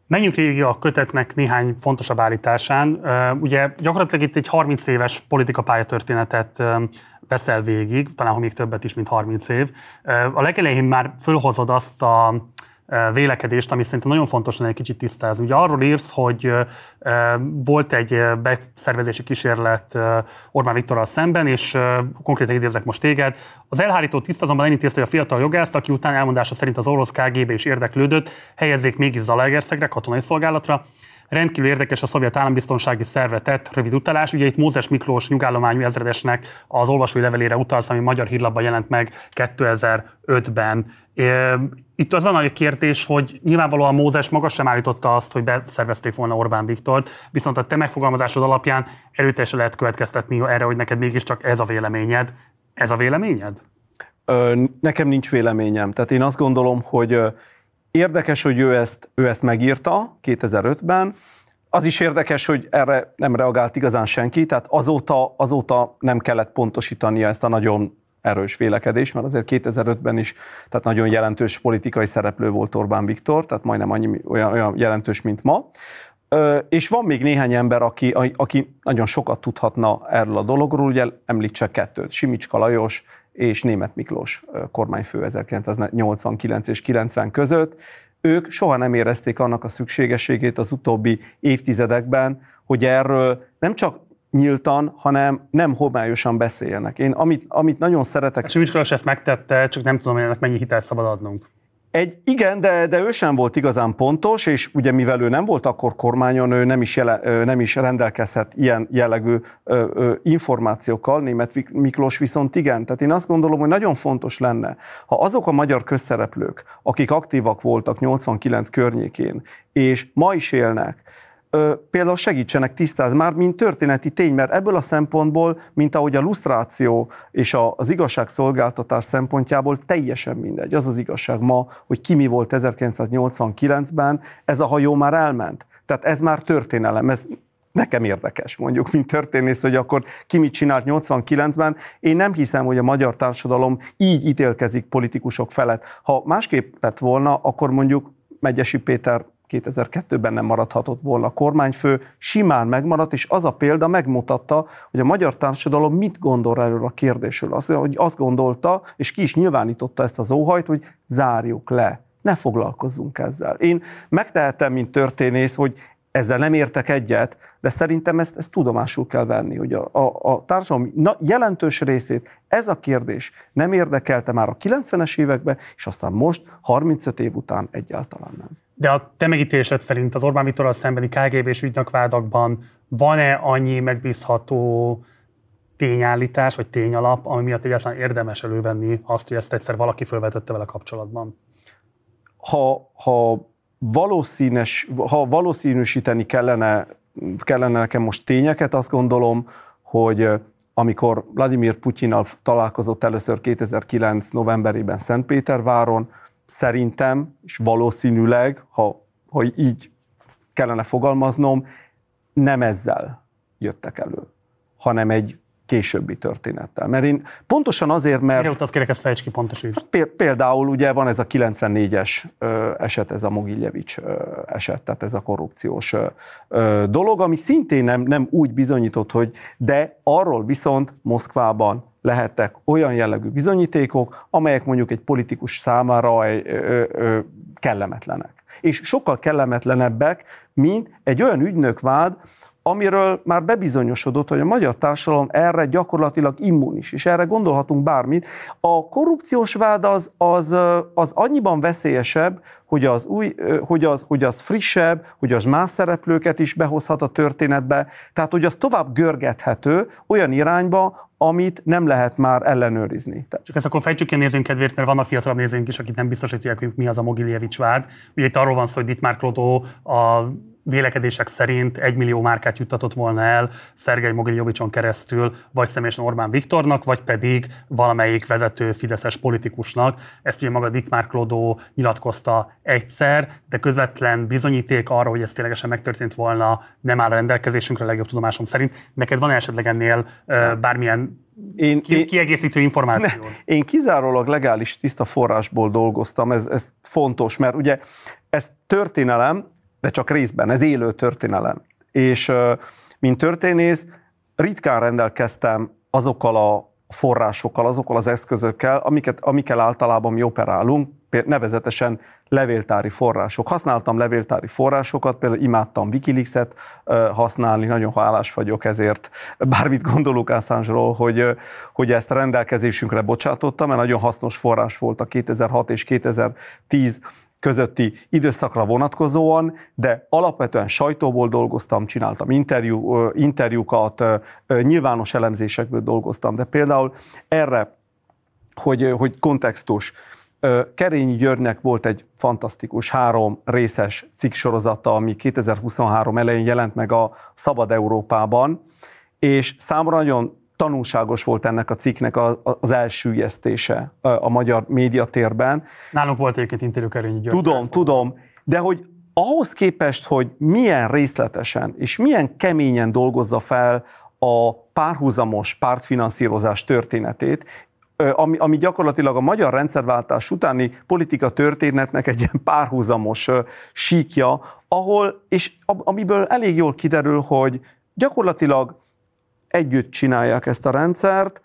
Menjünk végig a kötetnek néhány fontosabb állításán. Ugye gyakorlatilag itt egy 30 éves politika pályatörténetet veszel végig, talán még többet is, mint 30 év. A legelején már fölhozod azt a vélekedést, ami szerintem nagyon fontos lenne egy kicsit tisztázni. Ugye arról írsz, hogy volt egy beszervezési kísérlet Orbán Viktorral szemben, és konkrétan idézek most téged. Az elhárító tiszt azonban elintézte, hogy a fiatal jogászt, aki után elmondása szerint az orosz KGB is érdeklődött, helyezzék mégis Zalaegerszegre katonai szolgálatra. Rendkívül érdekes a szovjet állambiztonsági szerve tett rövid utalás. Ugye itt Mózes Miklós nyugállományú ezredesnek az olvasói levelére utalsz, ami magyar hírlapban jelent meg 2005-ben. Itt az a nagy kérdés, hogy nyilvánvalóan Mózes maga sem állította azt, hogy beszervezték volna Orbán Viktort, viszont a te megfogalmazásod alapján erőteljesen lehet következtetni erre, hogy neked mégiscsak ez a véleményed. Ez a véleményed?
Nekem nincs véleményem. Tehát én azt gondolom, hogy Érdekes, hogy ő ezt, ő ezt megírta 2005-ben, az is érdekes, hogy erre nem reagált igazán senki, tehát azóta, azóta nem kellett pontosítania ezt a nagyon erős vélekedést, mert azért 2005-ben is tehát nagyon jelentős politikai szereplő volt Orbán Viktor, tehát majdnem annyi olyan, olyan jelentős, mint ma. Ö, és van még néhány ember, aki, aki nagyon sokat tudhatna erről a dologról, ugye említsek kettőt, Simicska Lajos, és Német Miklós kormányfő 1989 és 90 között. Ők soha nem érezték annak a szükségességét az utóbbi évtizedekben, hogy erről nem csak nyíltan, hanem nem homályosan beszéljenek. Én amit, amit nagyon szeretek...
És Miklós ezt megtette, csak nem tudom, hogy ennek mennyi hitelt szabad adnunk.
Egy, igen, de, de ő sem volt igazán pontos, és ugye mivel ő nem volt akkor kormányon, ő nem is, jele, nem is rendelkezhet ilyen jellegű ö, ö, információkkal, német Miklós viszont igen. Tehát én azt gondolom, hogy nagyon fontos lenne, ha azok a magyar közszereplők, akik aktívak voltak 89 környékén, és ma is élnek, például segítsenek tisztázni már, mint történeti tény, mert ebből a szempontból, mint ahogy a lusztráció és az igazságszolgáltatás szempontjából teljesen mindegy. Az az igazság ma, hogy ki mi volt 1989-ben, ez a hajó már elment. Tehát ez már történelem, ez nekem érdekes, mondjuk, mint történész, hogy akkor ki mit csinált 89-ben. Én nem hiszem, hogy a magyar társadalom így ítélkezik politikusok felett. Ha másképp lett volna, akkor mondjuk Megyesi Péter 2002-ben nem maradhatott volna kormányfő, simán megmaradt, és az a példa megmutatta, hogy a magyar társadalom mit gondol erről a kérdésről. Azt, hogy azt gondolta, és ki is nyilvánította ezt az óhajt, hogy zárjuk le, ne foglalkozzunk ezzel. Én megtehetem, mint történész, hogy ezzel nem értek egyet, de szerintem ezt, ezt tudomásul kell venni, hogy a, a, a társadalom na, jelentős részét ez a kérdés nem érdekelte már a 90-es években, és aztán most, 35 év után egyáltalán nem.
De a te megítélésed szerint az Orbán Viktorral szembeni KGB és ügynökvádakban van-e annyi megbízható tényállítás, vagy tényalap, ami miatt egyáltalán érdemes elővenni azt, hogy ezt egyszer valaki felvetette vele kapcsolatban?
Ha, ha, valószínes, ha valószínűsíteni kellene, kellene nekem most tényeket, azt gondolom, hogy amikor Vladimir Putyinnal találkozott először 2009. novemberében Szentpéterváron, szerintem, és valószínűleg, ha, ha így kellene fogalmaznom, nem ezzel jöttek elő, hanem egy későbbi történettel. Mert én pontosan azért, mert...
Mire azt kérek, ezt fejtsd ki pontosan.
Például ugye van ez a 94-es eset, ez a Mogiljevics eset, tehát ez a korrupciós dolog, ami szintén nem, nem úgy bizonyított, hogy de arról viszont Moszkvában lehettek olyan jellegű bizonyítékok, amelyek mondjuk egy politikus számára kellemetlenek. És sokkal kellemetlenebbek, mint egy olyan ügynökvád, amiről már bebizonyosodott, hogy a magyar társadalom erre gyakorlatilag immunis, és erre gondolhatunk bármit. A korrupciós vád az, az, az annyiban veszélyesebb, hogy az, új, hogy, az, hogy az frissebb, hogy az más szereplőket is behozhat a történetbe, tehát hogy az tovább görgethető olyan irányba, amit nem lehet már ellenőrizni.
Csak ezt akkor fejtsük ki a nézőnk kedvéért, mert vannak fiatalabb nézőink is, akik nem biztosítják, hogy mi az a Mogiljevics vád. Ugye itt arról van szó, hogy Dietmar Klotó a vélekedések szerint egy millió márkát juttatott volna el Szergei Mogiljovicson keresztül, vagy személyesen Orbán Viktornak, vagy pedig valamelyik vezető fideszes politikusnak. Ezt ugye maga Dietmar Klodó nyilatkozta egyszer, de közvetlen bizonyíték arra, hogy ez ténylegesen megtörtént volna, nem áll a rendelkezésünkre a legjobb tudomásom szerint. Neked van esetleg ennél bármilyen én, ki, kiegészítő információ.
Ne, én kizárólag legális tiszta forrásból dolgoztam, ez, ez fontos, mert ugye ez történelem, de csak részben, ez élő történelem. És mint történész, ritkán rendelkeztem azokkal a forrásokkal, azokkal az eszközökkel, amiket, amikkel általában mi operálunk, nevezetesen levéltári források. Használtam levéltári forrásokat, például imádtam Wikileaks-et használni, nagyon hálás vagyok ezért, bármit gondolok Assange-ról, hogy, hogy ezt rendelkezésünkre bocsátottam, mert nagyon hasznos forrás volt a 2006 és 2010 közötti időszakra vonatkozóan, de alapvetően sajtóból dolgoztam, csináltam interjú, interjúkat, nyilvános elemzésekből dolgoztam, de például erre, hogy, hogy kontextus, Kerényi Györgynek volt egy fantasztikus három részes cikksorozata, ami 2023 elején jelent meg a Szabad Európában, és számomra nagyon tanulságos volt ennek a cikknek az elsüllyesztése a magyar médiatérben.
Nálunk volt egyébként interjú Kerényi
György. Tudom, tudom, de hogy ahhoz képest, hogy milyen részletesen és milyen keményen dolgozza fel a párhuzamos pártfinanszírozás történetét, ami, ami gyakorlatilag a magyar rendszerváltás utáni politika történetnek egy ilyen párhuzamos síkja, ahol, és amiből elég jól kiderül, hogy gyakorlatilag együtt csinálják ezt a rendszert,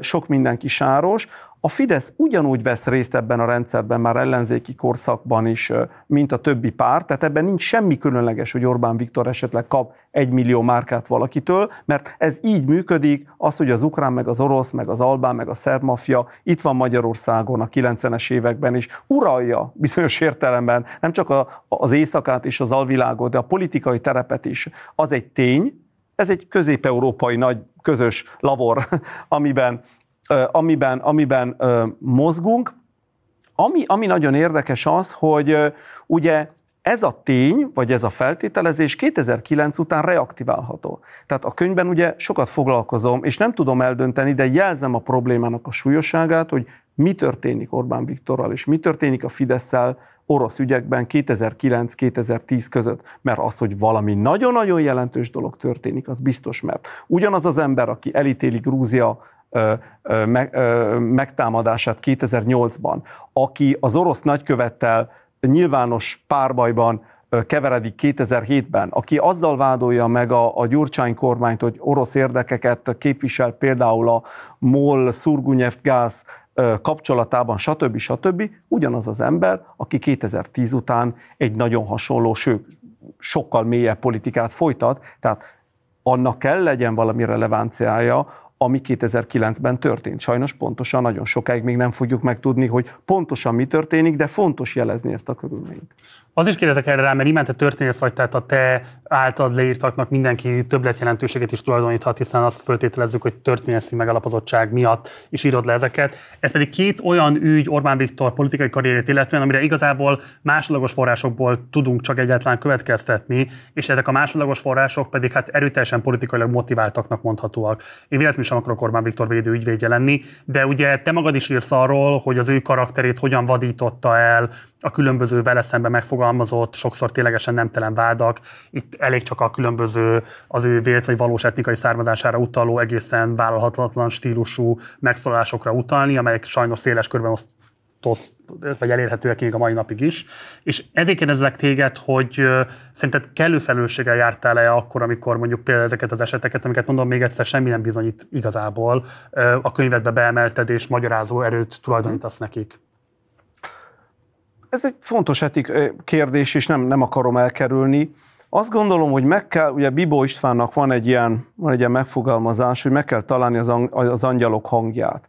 sok mindenki sáros, a Fidesz ugyanúgy vesz részt ebben a rendszerben már ellenzéki korszakban is, mint a többi párt, tehát ebben nincs semmi különleges, hogy Orbán Viktor esetleg kap egy millió márkát valakitől, mert ez így működik, az, hogy az ukrán, meg az orosz, meg az albán, meg a szerb mafia itt van Magyarországon a 90-es években is, uralja bizonyos értelemben nem csak az éjszakát és az alvilágot, de a politikai terepet is. Az egy tény, ez egy közép-európai nagy közös lavor, amiben, amiben, amiben mozgunk. Ami, ami nagyon érdekes az, hogy ugye ez a tény, vagy ez a feltételezés 2009 után reaktiválható. Tehát a könyvben ugye sokat foglalkozom, és nem tudom eldönteni, de jelzem a problémának a súlyosságát, hogy mi történik Orbán Viktorral, és mi történik a Fidesz-szel orosz ügyekben 2009-2010 között. Mert az, hogy valami nagyon-nagyon jelentős dolog történik, az biztos, mert ugyanaz az ember, aki elítéli Grúzia megtámadását 2008-ban, aki az orosz nagykövettel nyilvános párbajban keveredik 2007-ben, aki azzal vádolja meg a, a Gyurcsány kormányt, hogy orosz érdekeket képvisel például a MOL, Szurgunyev gáz kapcsolatában, stb. stb. ugyanaz az ember, aki 2010 után egy nagyon hasonló, sőt, sokkal mélyebb politikát folytat, tehát annak kell legyen valami relevanciája, ami 2009-ben történt. Sajnos pontosan nagyon sokáig még nem fogjuk megtudni, hogy pontosan mi történik, de fontos jelezni ezt a körülményt.
Az is kérdezek erre rá, mert imánt történész vagy, tehát a te általad leírtaknak mindenki többlet jelentőséget is tulajdoníthat, hiszen azt föltételezzük, hogy történészi megalapozottság miatt is írod le ezeket. Ez pedig két olyan ügy Orbán Viktor politikai karrierét illetően, amire igazából másodlagos forrásokból tudunk csak egyáltalán következtetni, és ezek a másodlagos források pedig hát erőteljesen politikailag motiváltaknak mondhatóak. Én véletlenül sem akarok Orbán Viktor védő ügyvédje lenni, de ugye te magad is írsz arról, hogy az ő karakterét hogyan vadította el a különböző vele szemben megfogalmazott, sokszor ténylegesen nemtelen vádak. Itt elég csak a különböző az ő vélt vagy valós etnikai származására utaló, egészen vállalhatatlan stílusú megszólalásokra utalni, amelyek sajnos széles körben osztott, vagy elérhetőek még a mai napig is. És ezért kérdezlek téged, hogy szerinted kellő felelősséggel jártál-e akkor, amikor mondjuk például ezeket az eseteket, amiket mondom még egyszer, semmi nem bizonyít igazából, a könyvedbe beemelted és magyarázó erőt tulajdonítasz nekik?
ez egy fontos etik kérdés, és nem, nem akarom elkerülni. Azt gondolom, hogy meg kell, ugye Bibó Istvánnak van egy ilyen, van egy ilyen megfogalmazás, hogy meg kell találni az, az angyalok hangját.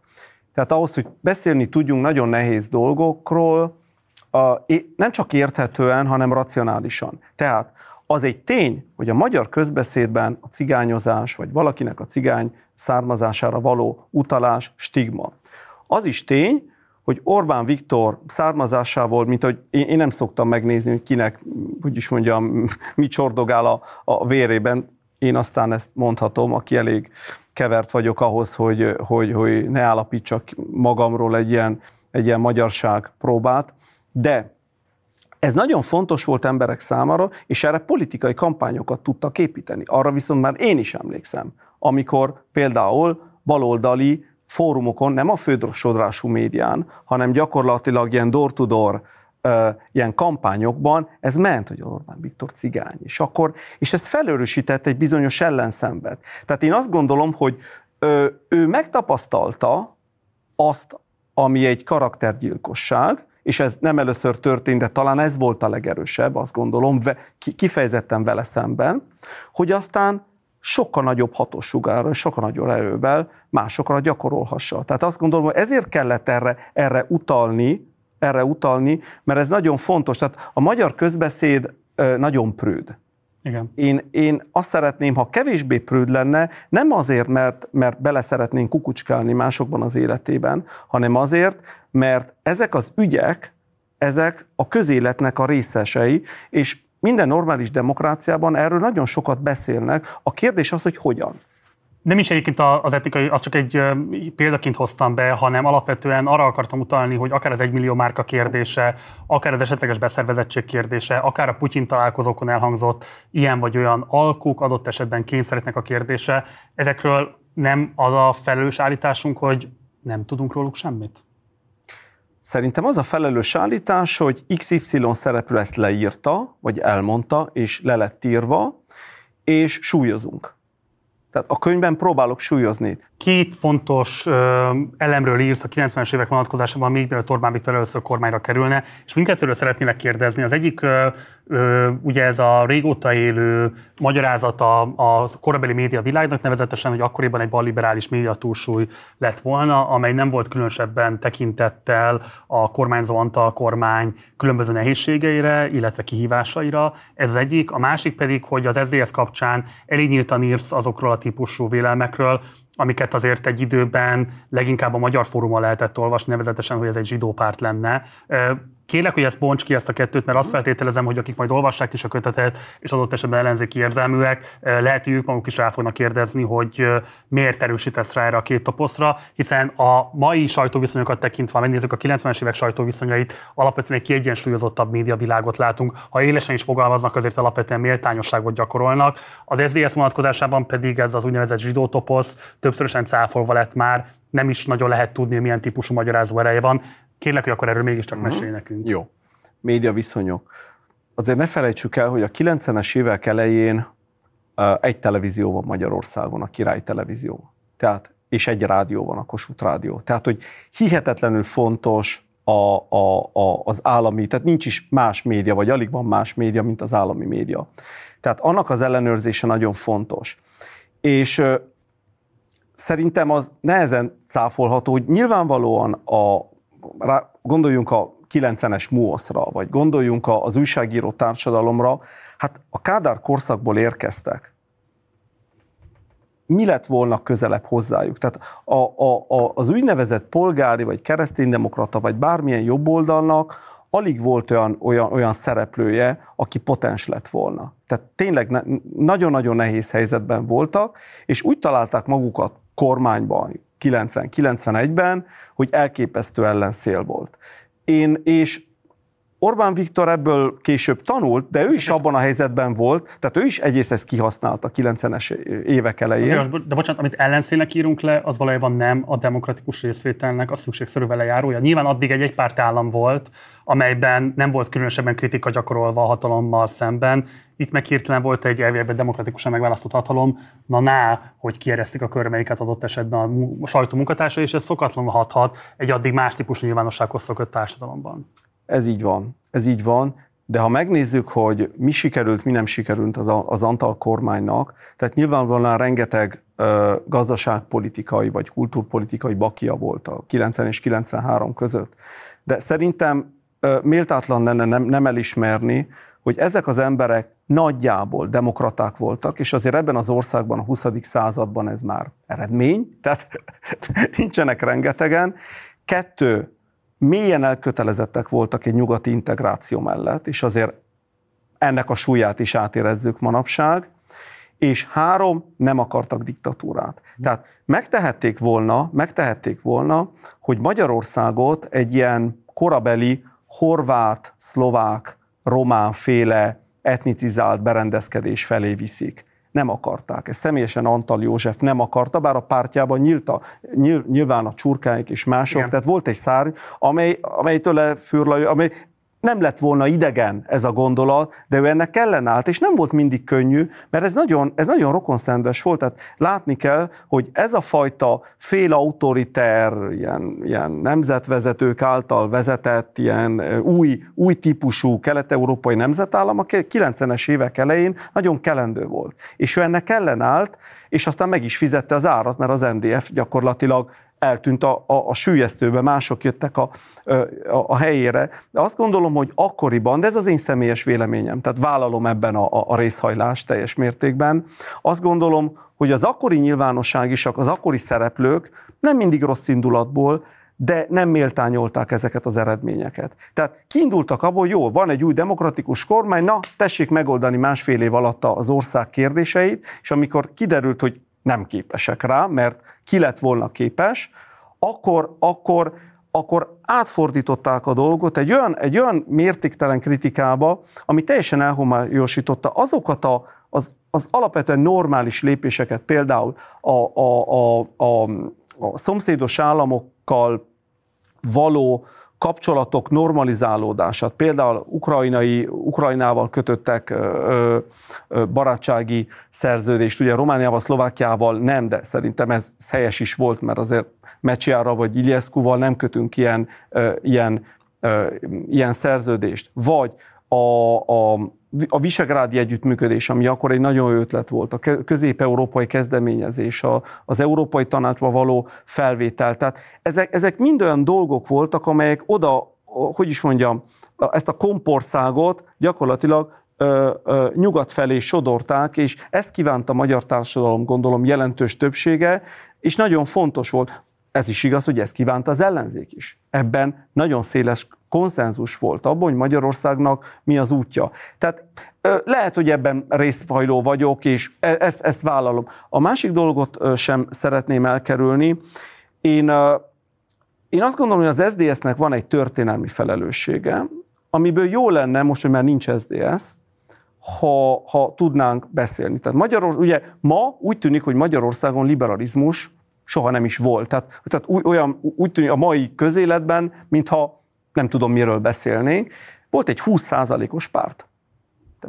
Tehát ahhoz, hogy beszélni tudjunk nagyon nehéz dolgokról, a, nem csak érthetően, hanem racionálisan. Tehát az egy tény, hogy a magyar közbeszédben a cigányozás, vagy valakinek a cigány származására való utalás stigma. Az is tény, hogy Orbán Viktor származásával, mint hogy én, én nem szoktam megnézni, hogy kinek, hogy is mondjam, mi csordogál a, a vérében, én aztán ezt mondhatom, aki elég kevert vagyok ahhoz, hogy, hogy, hogy ne állapítsak magamról egy ilyen, egy ilyen magyarság próbát, de ez nagyon fontos volt emberek számára, és erre politikai kampányokat tudtak építeni. Arra viszont már én is emlékszem, amikor például baloldali fórumokon, nem a fődrosodrású médián, hanem gyakorlatilag ilyen door-to-door ilyen kampányokban ez ment, hogy Orbán Viktor cigány, és akkor, és ezt felőrösített egy bizonyos ellenszembet. Tehát én azt gondolom, hogy ő, ő megtapasztalta azt, ami egy karaktergyilkosság, és ez nem először történt, de talán ez volt a legerősebb, azt gondolom, kifejezetten vele szemben, hogy aztán sokkal nagyobb hatósugárral, sokkal nagyobb erővel másokra gyakorolhassa. Tehát azt gondolom, hogy ezért kellett erre, erre utalni, erre utalni, mert ez nagyon fontos. Tehát a magyar közbeszéd nagyon prőd.
Igen.
Én, én azt szeretném, ha kevésbé prőd lenne, nem azért, mert, mert bele szeretnénk kukucskálni másokban az életében, hanem azért, mert ezek az ügyek, ezek a közéletnek a részesei, és minden normális demokráciában erről nagyon sokat beszélnek. A kérdés az, hogy hogyan.
Nem is egyébként az etikai, azt csak egy példaként hoztam be, hanem alapvetően arra akartam utalni, hogy akár az egymillió márka kérdése, akár az esetleges beszervezettség kérdése, akár a Putyin találkozókon elhangzott ilyen vagy olyan alkuk, adott esetben kényszerítnek a kérdése, ezekről nem az a felelős állításunk, hogy nem tudunk róluk semmit?
Szerintem az a felelős állítás, hogy XY szereplő ezt leírta, vagy elmondta, és le lett írva, és súlyozunk. Tehát a könyvben próbálok súlyozni.
Két fontos ö, elemről írsz a 90-es évek vonatkozásában, még mielőtt Orbán Viktor először kormányra kerülne, és mindkettőről szeretnélek kérdezni. Az egyik, ö, ö, ugye ez a régóta élő magyarázata a korabeli média világnak, nevezetesen, hogy akkoriban egy balliberális média túlsúly lett volna, amely nem volt különösebben tekintettel a kormányzó Antal kormány különböző nehézségeire, illetve kihívásaira. Ez az egyik. A másik pedig, hogy az SZDSZ kapcsán elég nyíltan írsz azokról a típusú vélelmekről, amiket azért egy időben leginkább a Magyar Fórumon lehetett olvasni, nevezetesen, hogy ez egy zsidó párt lenne. Kérlek, hogy ezt bonts ki ezt a kettőt, mert azt feltételezem, hogy akik majd olvassák is a kötetet, és adott esetben ellenzéki érzelműek, lehet, hogy ők maguk is rá fognak kérdezni, hogy miért erősítesz rá erre a két toposzra, hiszen a mai sajtóviszonyokat tekintve, ha megnézzük a 90-es évek sajtóviszonyait, alapvetően egy kiegyensúlyozottabb médiavilágot látunk. Ha élesen is fogalmaznak, azért alapvetően méltányosságot gyakorolnak. Az SZDSZ vonatkozásában pedig ez az úgynevezett zsidó toposz többszörösen cáfolva lett már, nem is nagyon lehet tudni, milyen típusú magyarázó ereje van. Kérlek, hogy akkor erről mégiscsak uh-huh. mesélj nekünk.
Jó. Média viszonyok. Azért ne felejtsük el, hogy a 90-es évek elején egy televízió van Magyarországon, a Király Televízió. Tehát, és egy rádió van, a Kossuth Rádió. Tehát, hogy hihetetlenül fontos a, a, a, az állami, tehát nincs is más média, vagy alig van más média, mint az állami média. Tehát annak az ellenőrzése nagyon fontos. És uh, szerintem az nehezen cáfolható, hogy nyilvánvalóan a rá, gondoljunk a 90-es MUOSZ-ra, vagy gondoljunk az újságíró társadalomra, hát a Kádár korszakból érkeztek. Mi lett volna közelebb hozzájuk? Tehát a, a, a, az úgynevezett polgári, vagy kereszténydemokrata, vagy bármilyen jobboldalnak alig volt olyan, olyan, olyan szereplője, aki potens lett volna. Tehát tényleg nagyon-nagyon nehéz helyzetben voltak, és úgy találták magukat kormányban, 90-91-ben, hogy elképesztő ellenszél volt. Én, és Orbán Viktor ebből később tanult, de ő is abban a helyzetben volt, tehát ő is egyrészt ezt kihasználta a 90-es évek elején.
De bocsánat, amit ellenszélnek írunk le, az valójában nem a demokratikus részvételnek a szükségszerű velejárója. Nyilván addig egy egypárt állam volt, amelyben nem volt különösebben kritika gyakorolva a hatalommal szemben. Itt meg hirtelen volt egy elvégben demokratikusan megválasztott hatalom, na ná, hogy kieresztik a körmeiket adott esetben a sajtó munkatársa, és ez szokatlanul hathat egy addig más típusú nyilvánossághoz szokott társadalomban.
Ez így van. Ez így van. De ha megnézzük, hogy mi sikerült, mi nem sikerült az, az Antal kormánynak, tehát nyilvánvalóan rengeteg ö, gazdaságpolitikai vagy kultúrpolitikai bakia volt a 90 és 93 között. De szerintem ö, méltátlan lenne nem, nem elismerni, hogy ezek az emberek nagyjából demokraták voltak, és azért ebben az országban a 20. században ez már eredmény, tehát nincsenek rengetegen. Kettő, mélyen elkötelezettek voltak egy nyugati integráció mellett, és azért ennek a súlyát is átérezzük manapság, és három, nem akartak diktatúrát. Tehát megtehették volna, megtehették volna, hogy Magyarországot egy ilyen korabeli horvát, szlovák, román féle etnicizált berendezkedés felé viszik. Nem akarták. Ezt személyesen Antal József nem akarta, bár a pártjában nyílta, nyíl, nyilván a csurkáink és mások, Igen. tehát volt egy szár, amely, amelytől fürlaj, amely nem lett volna idegen ez a gondolat, de ő ennek ellenállt, és nem volt mindig könnyű, mert ez nagyon, ez nagyon rokonszenves volt, tehát látni kell, hogy ez a fajta félautoriter, ilyen, ilyen nemzetvezetők által vezetett, ilyen új, új típusú kelet-európai nemzetállam a 90-es évek elején nagyon kelendő volt. És ő ennek ellenállt, és aztán meg is fizette az árat, mert az MDF gyakorlatilag eltűnt a, a, a sűjesztőbe, mások jöttek a, a, a helyére. De azt gondolom, hogy akkoriban, de ez az én személyes véleményem, tehát vállalom ebben a, a, részhajlást teljes mértékben, azt gondolom, hogy az akkori nyilvánosság is, az akkori szereplők nem mindig rossz indulatból, de nem méltányolták ezeket az eredményeket. Tehát kiindultak abból, jó, van egy új demokratikus kormány, na, tessék megoldani másfél év alatt az ország kérdéseit, és amikor kiderült, hogy nem képesek rá, mert ki lett volna képes, akkor, akkor, akkor átfordították a dolgot egy olyan, egy olyan mértéktelen kritikába, ami teljesen elhomályosította azokat a, az, az alapvetően normális lépéseket, például a, a, a, a, a szomszédos államokkal való kapcsolatok normalizálódását, például ukrajnai, Ukrajnával kötöttek barátsági szerződést, ugye Romániával, Szlovákiával nem, de szerintem ez helyes is volt, mert azért Mecsiára vagy Iliescuval nem kötünk ilyen, ilyen, ilyen szerződést. Vagy a, a a Visegrádi együttműködés, ami akkor egy nagyon jó ötlet volt, a közép-európai kezdeményezés, a, az Európai Tanácsba való felvétel. Tehát ezek, ezek mind olyan dolgok voltak, amelyek oda, hogy is mondjam, ezt a kompországot gyakorlatilag ö, ö, nyugat felé sodorták, és ezt kívánta a magyar társadalom, gondolom, jelentős többsége, és nagyon fontos volt. Ez is igaz, hogy ezt kívánta az ellenzék is. Ebben nagyon széles konszenzus volt abban, hogy Magyarországnak mi az útja. Tehát lehet, hogy ebben részfajló vagyok, és e, ezt, ezt vállalom. A másik dolgot sem szeretném elkerülni. Én, én azt gondolom, hogy az SDS-nek van egy történelmi felelőssége, amiből jó lenne, most, hogy már nincs SDS, ha, ha tudnánk beszélni. Tehát Magyarország, ugye ma úgy tűnik, hogy Magyarországon liberalizmus soha nem is volt. Tehát, tehát úgy, olyan, úgy tűnik a mai közéletben, mintha nem tudom miről beszélnénk, volt egy 20%-os párt.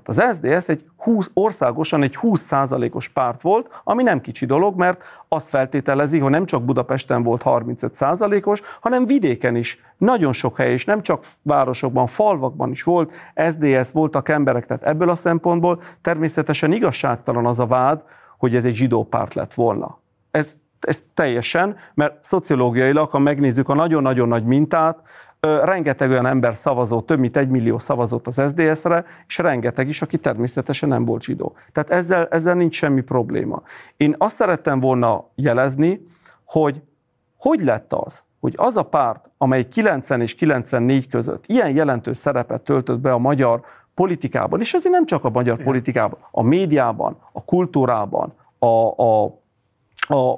Tehát az SDS egy 20, országosan egy 20%-os párt volt, ami nem kicsi dolog, mert azt feltételezi, hogy nem csak Budapesten volt 35%-os, hanem vidéken is, nagyon sok hely is, nem csak városokban, falvakban is volt, SDS, voltak emberek, tehát ebből a szempontból természetesen igazságtalan az a vád, hogy ez egy zsidó párt lett volna. Ez, ez teljesen, mert szociológiailag, ha megnézzük a nagyon-nagyon nagy mintát, rengeteg olyan ember szavazott, több mint egy millió szavazott az SZDSZ-re, és rengeteg is, aki természetesen nem volt zsidó. Tehát ezzel, ezzel nincs semmi probléma. Én azt szerettem volna jelezni, hogy hogy lett az, hogy az a párt, amely 90 és 94 között ilyen jelentős szerepet töltött be a magyar politikában, és azért nem csak a magyar Igen. politikában, a médiában, a kultúrában, a, a, a,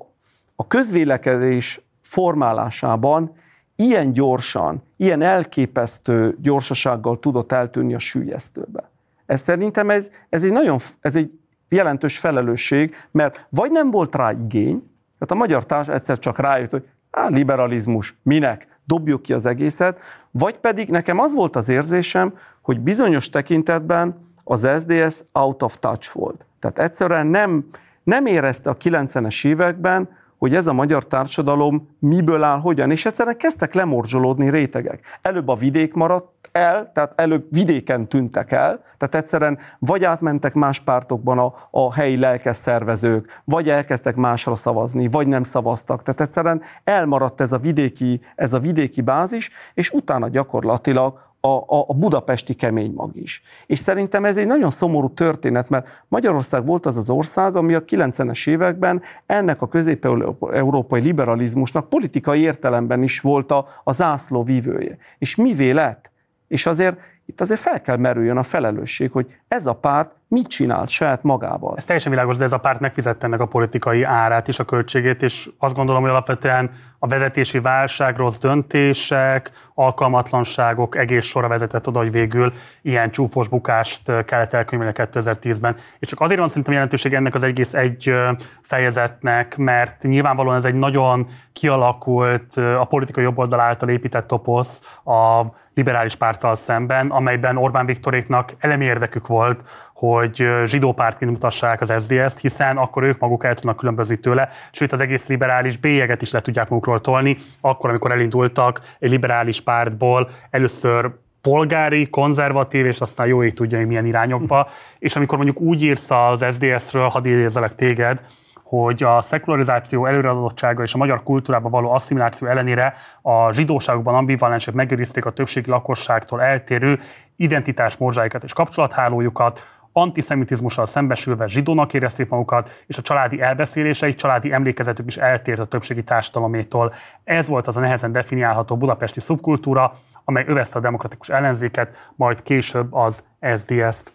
a közvélekedés formálásában ilyen gyorsan, ilyen elképesztő gyorsasággal tudott eltűnni a sűjesztőbe. Ez szerintem ez, ez, egy nagyon, ez egy jelentős felelősség, mert vagy nem volt rá igény, tehát a magyar társ egyszer csak rájött, hogy á, liberalizmus, minek, dobjuk ki az egészet, vagy pedig nekem az volt az érzésem, hogy bizonyos tekintetben az SDS out of touch volt. Tehát egyszerűen nem, nem érezte a 90-es években, hogy ez a magyar társadalom miből áll, hogyan, és egyszerűen kezdtek lemorzsolódni rétegek. Előbb a vidék maradt el, tehát előbb vidéken tűntek el, tehát egyszerűen vagy átmentek más pártokban a, a helyi lelkes szervezők, vagy elkezdtek másra szavazni, vagy nem szavaztak. Tehát egyszerűen elmaradt ez a vidéki, ez a vidéki bázis, és utána gyakorlatilag a, a, a budapesti kemény mag is. És szerintem ez egy nagyon szomorú történet, mert Magyarország volt az az ország, ami a 90-es években ennek a közép-európai liberalizmusnak politikai értelemben is volt a, a zászló vívője. És mivé lett? És azért itt azért fel kell merüljön a felelősség, hogy ez a párt mit csinált saját magával.
Ez teljesen világos, de ez a párt megfizette ennek a politikai árát és a költségét, és azt gondolom, hogy alapvetően a vezetési válság, rossz döntések, alkalmatlanságok egész sora vezetett oda, hogy végül ilyen csúfos bukást kellett elkönyvelni 2010-ben. És csak azért van szerintem jelentőség ennek az egész egy fejezetnek, mert nyilvánvalóan ez egy nagyon kialakult, a politikai jobboldal által épített toposz a liberális párttal szemben, amelyben Orbán Viktoréknak elemi érdekük volt, hogy zsidó pártként mutassák az SZDSZ-t, hiszen akkor ők maguk el tudnak különbözni tőle, sőt az egész liberális bélyeget is le tudják magukról tolni, akkor, amikor elindultak egy liberális pártból először polgári, konzervatív, és aztán jó ég tudja, hogy milyen irányokba. És amikor mondjuk úgy írsz az SZDSZ-ről, hadd idézelek téged, hogy a szekularizáció előreadottsága és a magyar kultúrába való asszimiláció ellenére a zsidóságokban ambivalensek megőrizték a többségi lakosságtól eltérő identitás morzsáikat és kapcsolathálójukat, antiszemitizmussal szembesülve zsidónak érezték magukat, és a családi elbeszélései, családi emlékezetük is eltért a többségi társadalométól. Ez volt az a nehezen definiálható budapesti szubkultúra, amely övezte a demokratikus ellenzéket, majd később az SDS-t.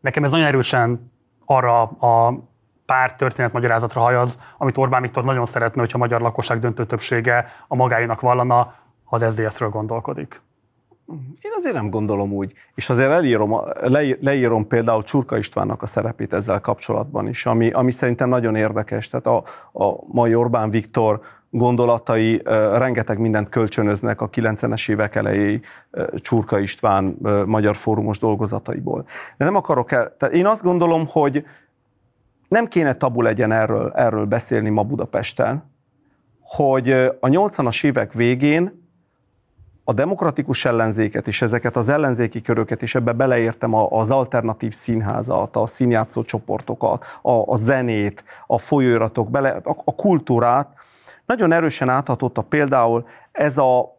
Nekem ez nagyon erősen arra a pár történetmagyarázatra hajaz, amit Orbán Viktor nagyon szeretne, hogyha a magyar lakosság döntő többsége a magáinak vallana, ha az SZDSZ-ről gondolkodik.
Én azért nem gondolom úgy. És azért leírom, le, leírom például Csurka Istvánnak a szerepét ezzel kapcsolatban is, ami, ami szerintem nagyon érdekes. Tehát a, a mai Orbán Viktor gondolatai rengeteg mindent kölcsönöznek a 90-es évek elejé Csurka István magyar fórumos dolgozataiból. De nem akarok el, tehát én azt gondolom, hogy nem kéne tabu legyen erről, erről beszélni ma Budapesten, hogy a 80-as évek végén a demokratikus ellenzéket és ezeket az ellenzéki köröket is, ebbe beleértem az alternatív színházat, a színjátszó csoportokat, a, a zenét, a folyóiratok, bele, a, a kultúrát, nagyon erősen áthatotta például ez a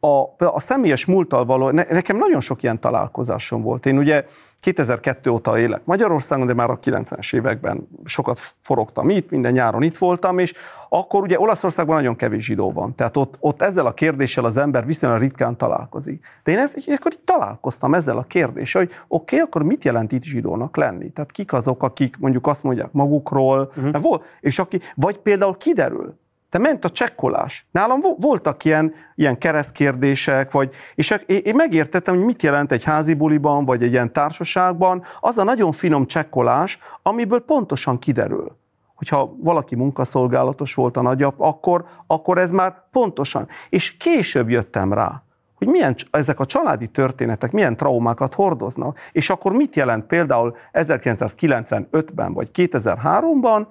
a, a személyes múlttal való, ne, nekem nagyon sok ilyen találkozásom volt. Én ugye 2002 óta élek Magyarországon, de már a 90-es években sokat forogtam itt, minden nyáron itt voltam, és akkor ugye Olaszországban nagyon kevés zsidó van. Tehát ott, ott ezzel a kérdéssel az ember viszonylag ritkán találkozik. De én ez, akkor itt találkoztam ezzel a kérdéssel, hogy oké, okay, akkor mit jelent itt zsidónak lenni? Tehát kik azok, akik mondjuk azt mondják magukról, uh-huh. volt, és aki, vagy például kiderül, te ment a csekkolás. Nálam voltak ilyen, ilyen keresztkérdések, vagy, és én megértettem, hogy mit jelent egy házi buliban, vagy egy ilyen társaságban, az a nagyon finom csekkolás, amiből pontosan kiderül. Hogyha valaki munkaszolgálatos volt a nagyap, akkor, akkor ez már pontosan. És később jöttem rá, hogy milyen ezek a családi történetek milyen traumákat hordoznak, és akkor mit jelent például 1995-ben vagy 2003-ban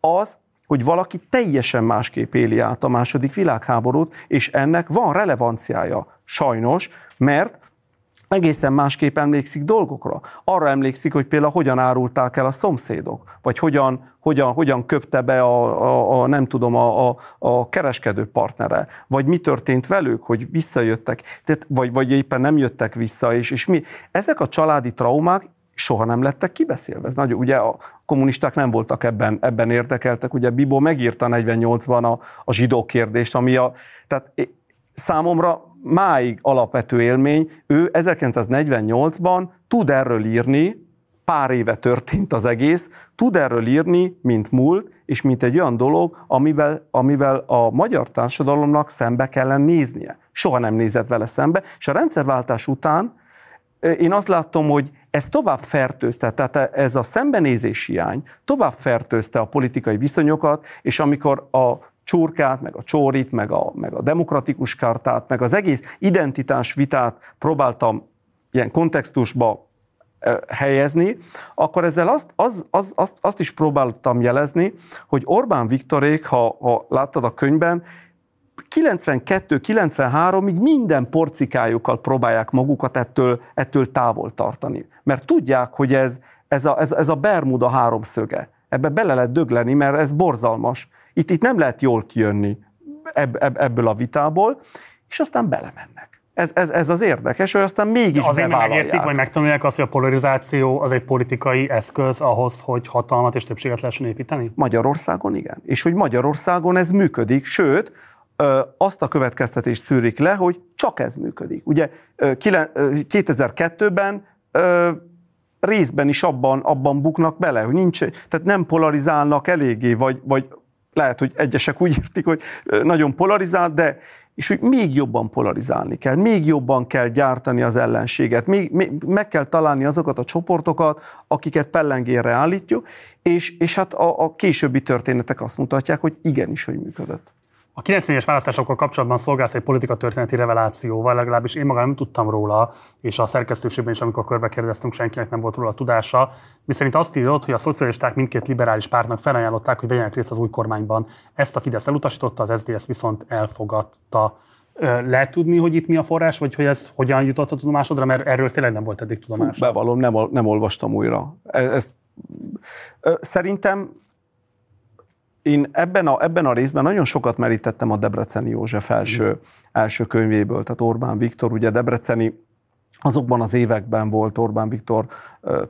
az, hogy valaki teljesen másképp éli át a második világháborút, és ennek van relevanciája, sajnos, mert egészen másképp emlékszik dolgokra. Arra emlékszik, hogy például hogyan árulták el a szomszédok, vagy hogyan, hogyan, hogyan köpte be a, a, a nem tudom, a, a, a kereskedő partnere, vagy mi történt velük, hogy visszajöttek, tehát, vagy, vagy éppen nem jöttek vissza, és, és mi. Ezek a családi traumák soha nem lettek kibeszélve. Ez nagyon, ugye a kommunisták nem voltak ebben, ebben érdekeltek. Ugye Bibó megírta 48-ban a, a zsidó kérdést, ami a, tehát számomra máig alapvető élmény, ő 1948-ban tud erről írni, pár éve történt az egész, tud erről írni, mint múlt, és mint egy olyan dolog, amivel, amivel a magyar társadalomnak szembe kellene néznie. Soha nem nézett vele szembe, és a rendszerváltás után én azt látom, hogy ez tovább fertőzte, tehát ez a szembenézés hiány tovább fertőzte a politikai viszonyokat, és amikor a csurkát, meg a csórit, meg a, meg a demokratikus kartát, meg az egész identitás vitát próbáltam ilyen kontextusba helyezni, akkor ezzel azt, az, az, azt, azt is próbáltam jelezni, hogy Orbán Viktorék, ha, ha láttad a könyvben, 92-93-ig minden porcikájukkal próbálják magukat ettől, ettől távol tartani. Mert tudják, hogy ez, ez, a, ez, ez a Bermuda háromszöge. Ebbe bele lehet dögleni, mert ez borzalmas. Itt, itt nem lehet jól kijönni ebb, ebb, ebből a vitából, és aztán belemennek. Ez, ez, ez az érdekes, hogy aztán mégis
Azért megértik, vagy megtanulják azt, hogy a polarizáció az egy politikai eszköz ahhoz, hogy hatalmat és többséget lehessen építeni?
Magyarországon igen. És hogy Magyarországon ez működik, sőt, azt a következtetést szűrik le, hogy csak ez működik. Ugye 2002-ben részben is abban, abban buknak bele, hogy nincs, tehát nem polarizálnak eléggé, vagy, vagy lehet, hogy egyesek úgy értik, hogy nagyon polarizál, de és hogy még jobban polarizálni kell, még jobban kell gyártani az ellenséget, még, még meg kell találni azokat a csoportokat, akiket pellengérre állítjuk, és, és hát a, a későbbi történetek azt mutatják, hogy igenis, hogy működött.
A 90-es választásokkal kapcsolatban szolgálsz egy politika történeti revelációval, legalábbis én magam nem tudtam róla, és a szerkesztőségben is, amikor körbe kérdeztünk, senkinek nem volt róla a tudása. Mi szerint azt írott, hogy a szocialisták mindkét liberális pártnak felajánlották, hogy vegyenek részt az új kormányban. Ezt a Fidesz elutasította, az SZDSZ viszont elfogadta. Lehet tudni, hogy itt mi a forrás, vagy hogy ez hogyan jutott a tudomásodra, mert erről tényleg nem volt eddig tudomás.
Bevallom, nem, nem olvastam újra. E, ezt, szerintem én ebben a, ebben a részben nagyon sokat merítettem a Debreceni József első, első könyvéből, tehát Orbán Viktor, ugye Debreceni azokban az években volt Orbán Viktor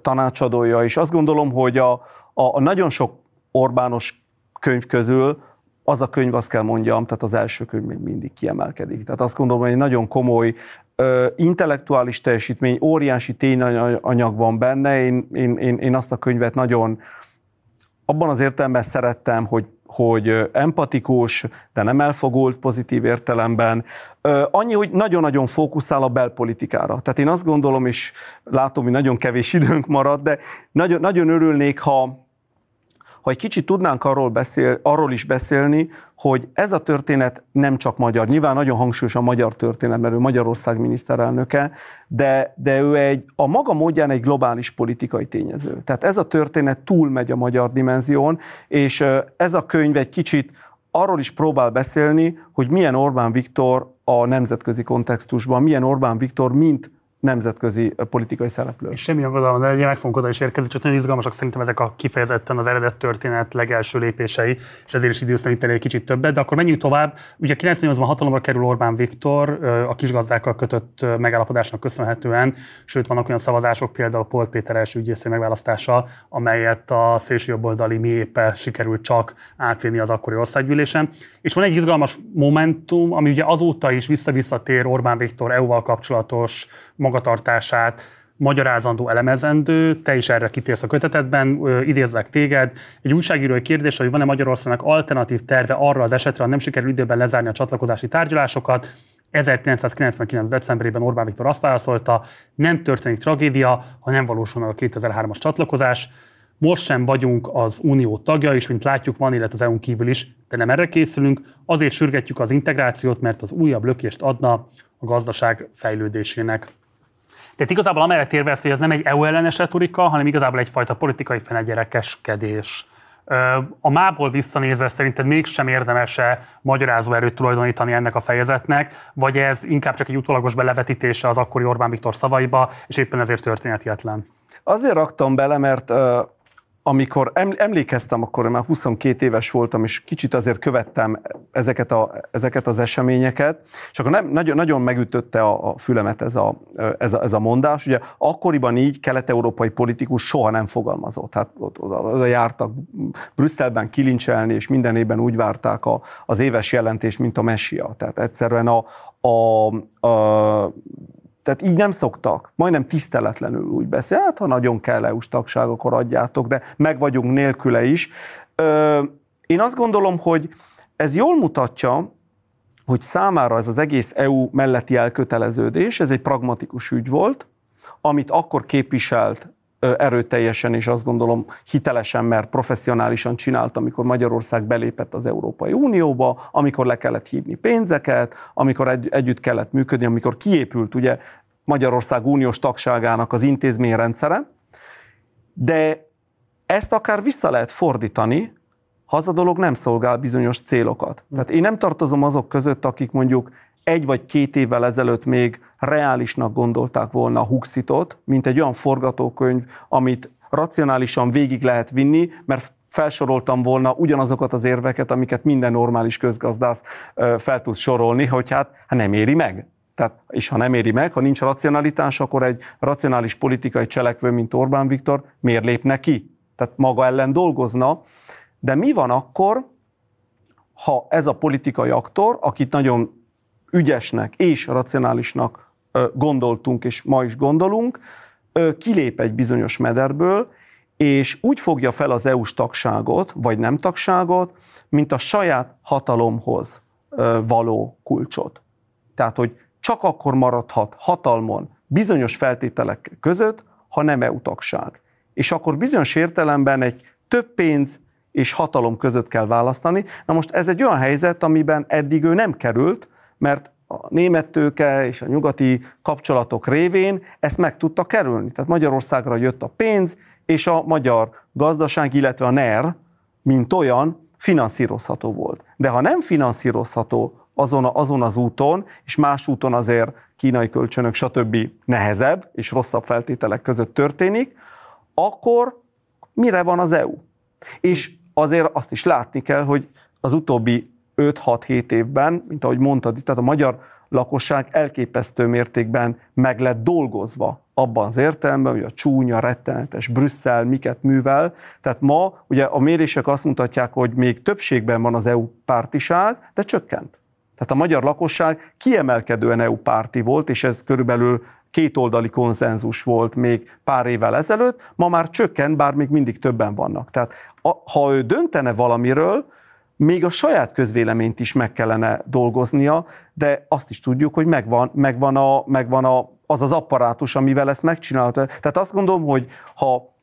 tanácsadója, és azt gondolom, hogy a, a, a nagyon sok Orbános könyv közül az a könyv, azt kell mondjam, tehát az első könyv még mindig kiemelkedik. Tehát azt gondolom, hogy egy nagyon komoly ö, intellektuális teljesítmény, óriási tényanyag van benne. Én, én, én, én azt a könyvet nagyon, abban az értelemben szerettem, hogy hogy empatikus, de nem elfogult pozitív értelemben. Annyi, hogy nagyon-nagyon fókuszál a belpolitikára. Tehát én azt gondolom, és látom, hogy nagyon kevés időnk marad, de nagyon, nagyon örülnék, ha, ha egy kicsit tudnánk arról, beszél, arról is beszélni, hogy ez a történet nem csak magyar, nyilván nagyon hangsúlyos a magyar történet, mert ő Magyarország miniszterelnöke, de, de ő egy, a maga módján egy globális politikai tényező. Tehát ez a történet túlmegy a magyar dimenzión, és ez a könyv egy kicsit arról is próbál beszélni, hogy milyen Orbán Viktor a nemzetközi kontextusban, milyen Orbán Viktor, mint nemzetközi politikai szereplő.
És semmi aggodalom, de ugye meg fogunk oda is érkezni, csak nagyon izgalmasak szerintem ezek a kifejezetten az eredet történet legelső lépései, és ezért is időztem egy kicsit többet. De akkor menjünk tovább. Ugye 98-ban hatalomra kerül Orbán Viktor, a kisgazdákkal kötött megállapodásnak köszönhetően, sőt vannak olyan szavazások, például Polt Péter első ügyészé megválasztása, amelyet a szélsőjobboldali mi éppen sikerült csak átvinni az akkori országgyűlésen. És van egy izgalmas momentum, ami ugye azóta is vissza-visszatér Orbán Viktor EU-val kapcsolatos magatartását, magyarázandó, elemezendő, te is erre kitérsz a kötetedben, idézzek téged. Egy újságírói kérdés, hogy van-e Magyarországnak alternatív terve arra az esetre, ha nem sikerül időben lezárni a csatlakozási tárgyalásokat. 1999. decemberében Orbán Viktor azt válaszolta, nem történik tragédia, ha nem valósul meg a 2003-as csatlakozás. Most sem vagyunk az unió tagja, és mint látjuk, van élet az EU-n kívül is, de nem erre készülünk. Azért sürgetjük az integrációt, mert az újabb lökést adna a gazdaság fejlődésének. Tehát igazából amellett érvelsz, hogy ez nem egy EU ellenes retorika, hanem igazából egyfajta politikai fenegyerekeskedés. A mából visszanézve szerinted mégsem érdemes-e magyarázó erőt tulajdonítani ennek a fejezetnek, vagy ez inkább csak egy utólagos belevetítése az akkori Orbán Viktor szavaiba, és éppen ezért történetietlen?
Azért raktam bele, mert amikor emlékeztem, akkor már 22 éves voltam, és kicsit azért követtem ezeket, a, ezeket az eseményeket, és akkor nem, nagyon, nagyon megütötte a, a fülemet ez a, ez, a, ez a mondás. Ugye akkoriban így kelet-európai politikus soha nem fogalmazott. Hát ott, oda jártak Brüsszelben kilincselni, és minden évben úgy várták a, az éves jelentést, mint a messia. Tehát egyszerűen a, a, a tehát így nem szoktak, majdnem tiszteletlenül úgy beszél, hát ha nagyon kell EU-s tagság, akkor adjátok, de meg vagyunk nélküle is. Ö, én azt gondolom, hogy ez jól mutatja, hogy számára ez az egész EU melletti elköteleződés, ez egy pragmatikus ügy volt, amit akkor képviselt erőteljesen, és azt gondolom hitelesen, mert professzionálisan csinált, amikor Magyarország belépett az Európai Unióba, amikor le kellett hívni pénzeket, amikor egy, együtt kellett működni, amikor kiépült ugye Magyarország uniós tagságának az intézményrendszere, de ezt akár vissza lehet fordítani, ha az a dolog nem szolgál bizonyos célokat. Tehát én nem tartozom azok között, akik mondjuk egy vagy két évvel ezelőtt még reálisnak gondolták volna a Huxitot, mint egy olyan forgatókönyv, amit racionálisan végig lehet vinni, mert felsoroltam volna ugyanazokat az érveket, amiket minden normális közgazdász fel tud sorolni, hogy hát, hát nem éri meg. Tehát, és ha nem éri meg, ha nincs racionalitás, akkor egy racionális politikai cselekvő, mint Orbán Viktor, miért lépne ki? Tehát maga ellen dolgozna. De mi van akkor, ha ez a politikai aktor, akit nagyon ügyesnek és racionálisnak gondoltunk, és ma is gondolunk, kilép egy bizonyos mederből, és úgy fogja fel az EU-s tagságot, vagy nem tagságot, mint a saját hatalomhoz való kulcsot. Tehát, hogy csak akkor maradhat hatalmon bizonyos feltételek között, ha nem EU tagság. És akkor bizonyos értelemben egy több pénz és hatalom között kell választani. Na most ez egy olyan helyzet, amiben eddig ő nem került, mert a német tőke és a nyugati kapcsolatok révén ezt meg tudta kerülni. Tehát Magyarországra jött a pénz, és a magyar gazdaság, illetve a NER, mint olyan, finanszírozható volt. De ha nem finanszírozható azon, azon az úton, és más úton azért kínai kölcsönök, stb. nehezebb és rosszabb feltételek között történik, akkor mire van az EU? És azért azt is látni kell, hogy az utóbbi 5-6-7 évben, mint ahogy mondtad, tehát a magyar lakosság elképesztő mértékben meg lett dolgozva abban az értelemben, hogy a csúnya, rettenetes Brüsszel miket művel. Tehát ma ugye a mérések azt mutatják, hogy még többségben van az EU pártiság, de csökkent. Tehát a magyar lakosság kiemelkedően EU párti volt, és ez körülbelül kétoldali konszenzus volt még pár évvel ezelőtt, ma már csökken, bár még mindig többen vannak. Tehát a, ha ő döntene valamiről, még a saját közvéleményt is meg kellene dolgoznia, de azt is tudjuk, hogy megvan, megvan, a, megvan a, az az apparátus, amivel ezt megcsinálta. Tehát azt gondolom, hogy ha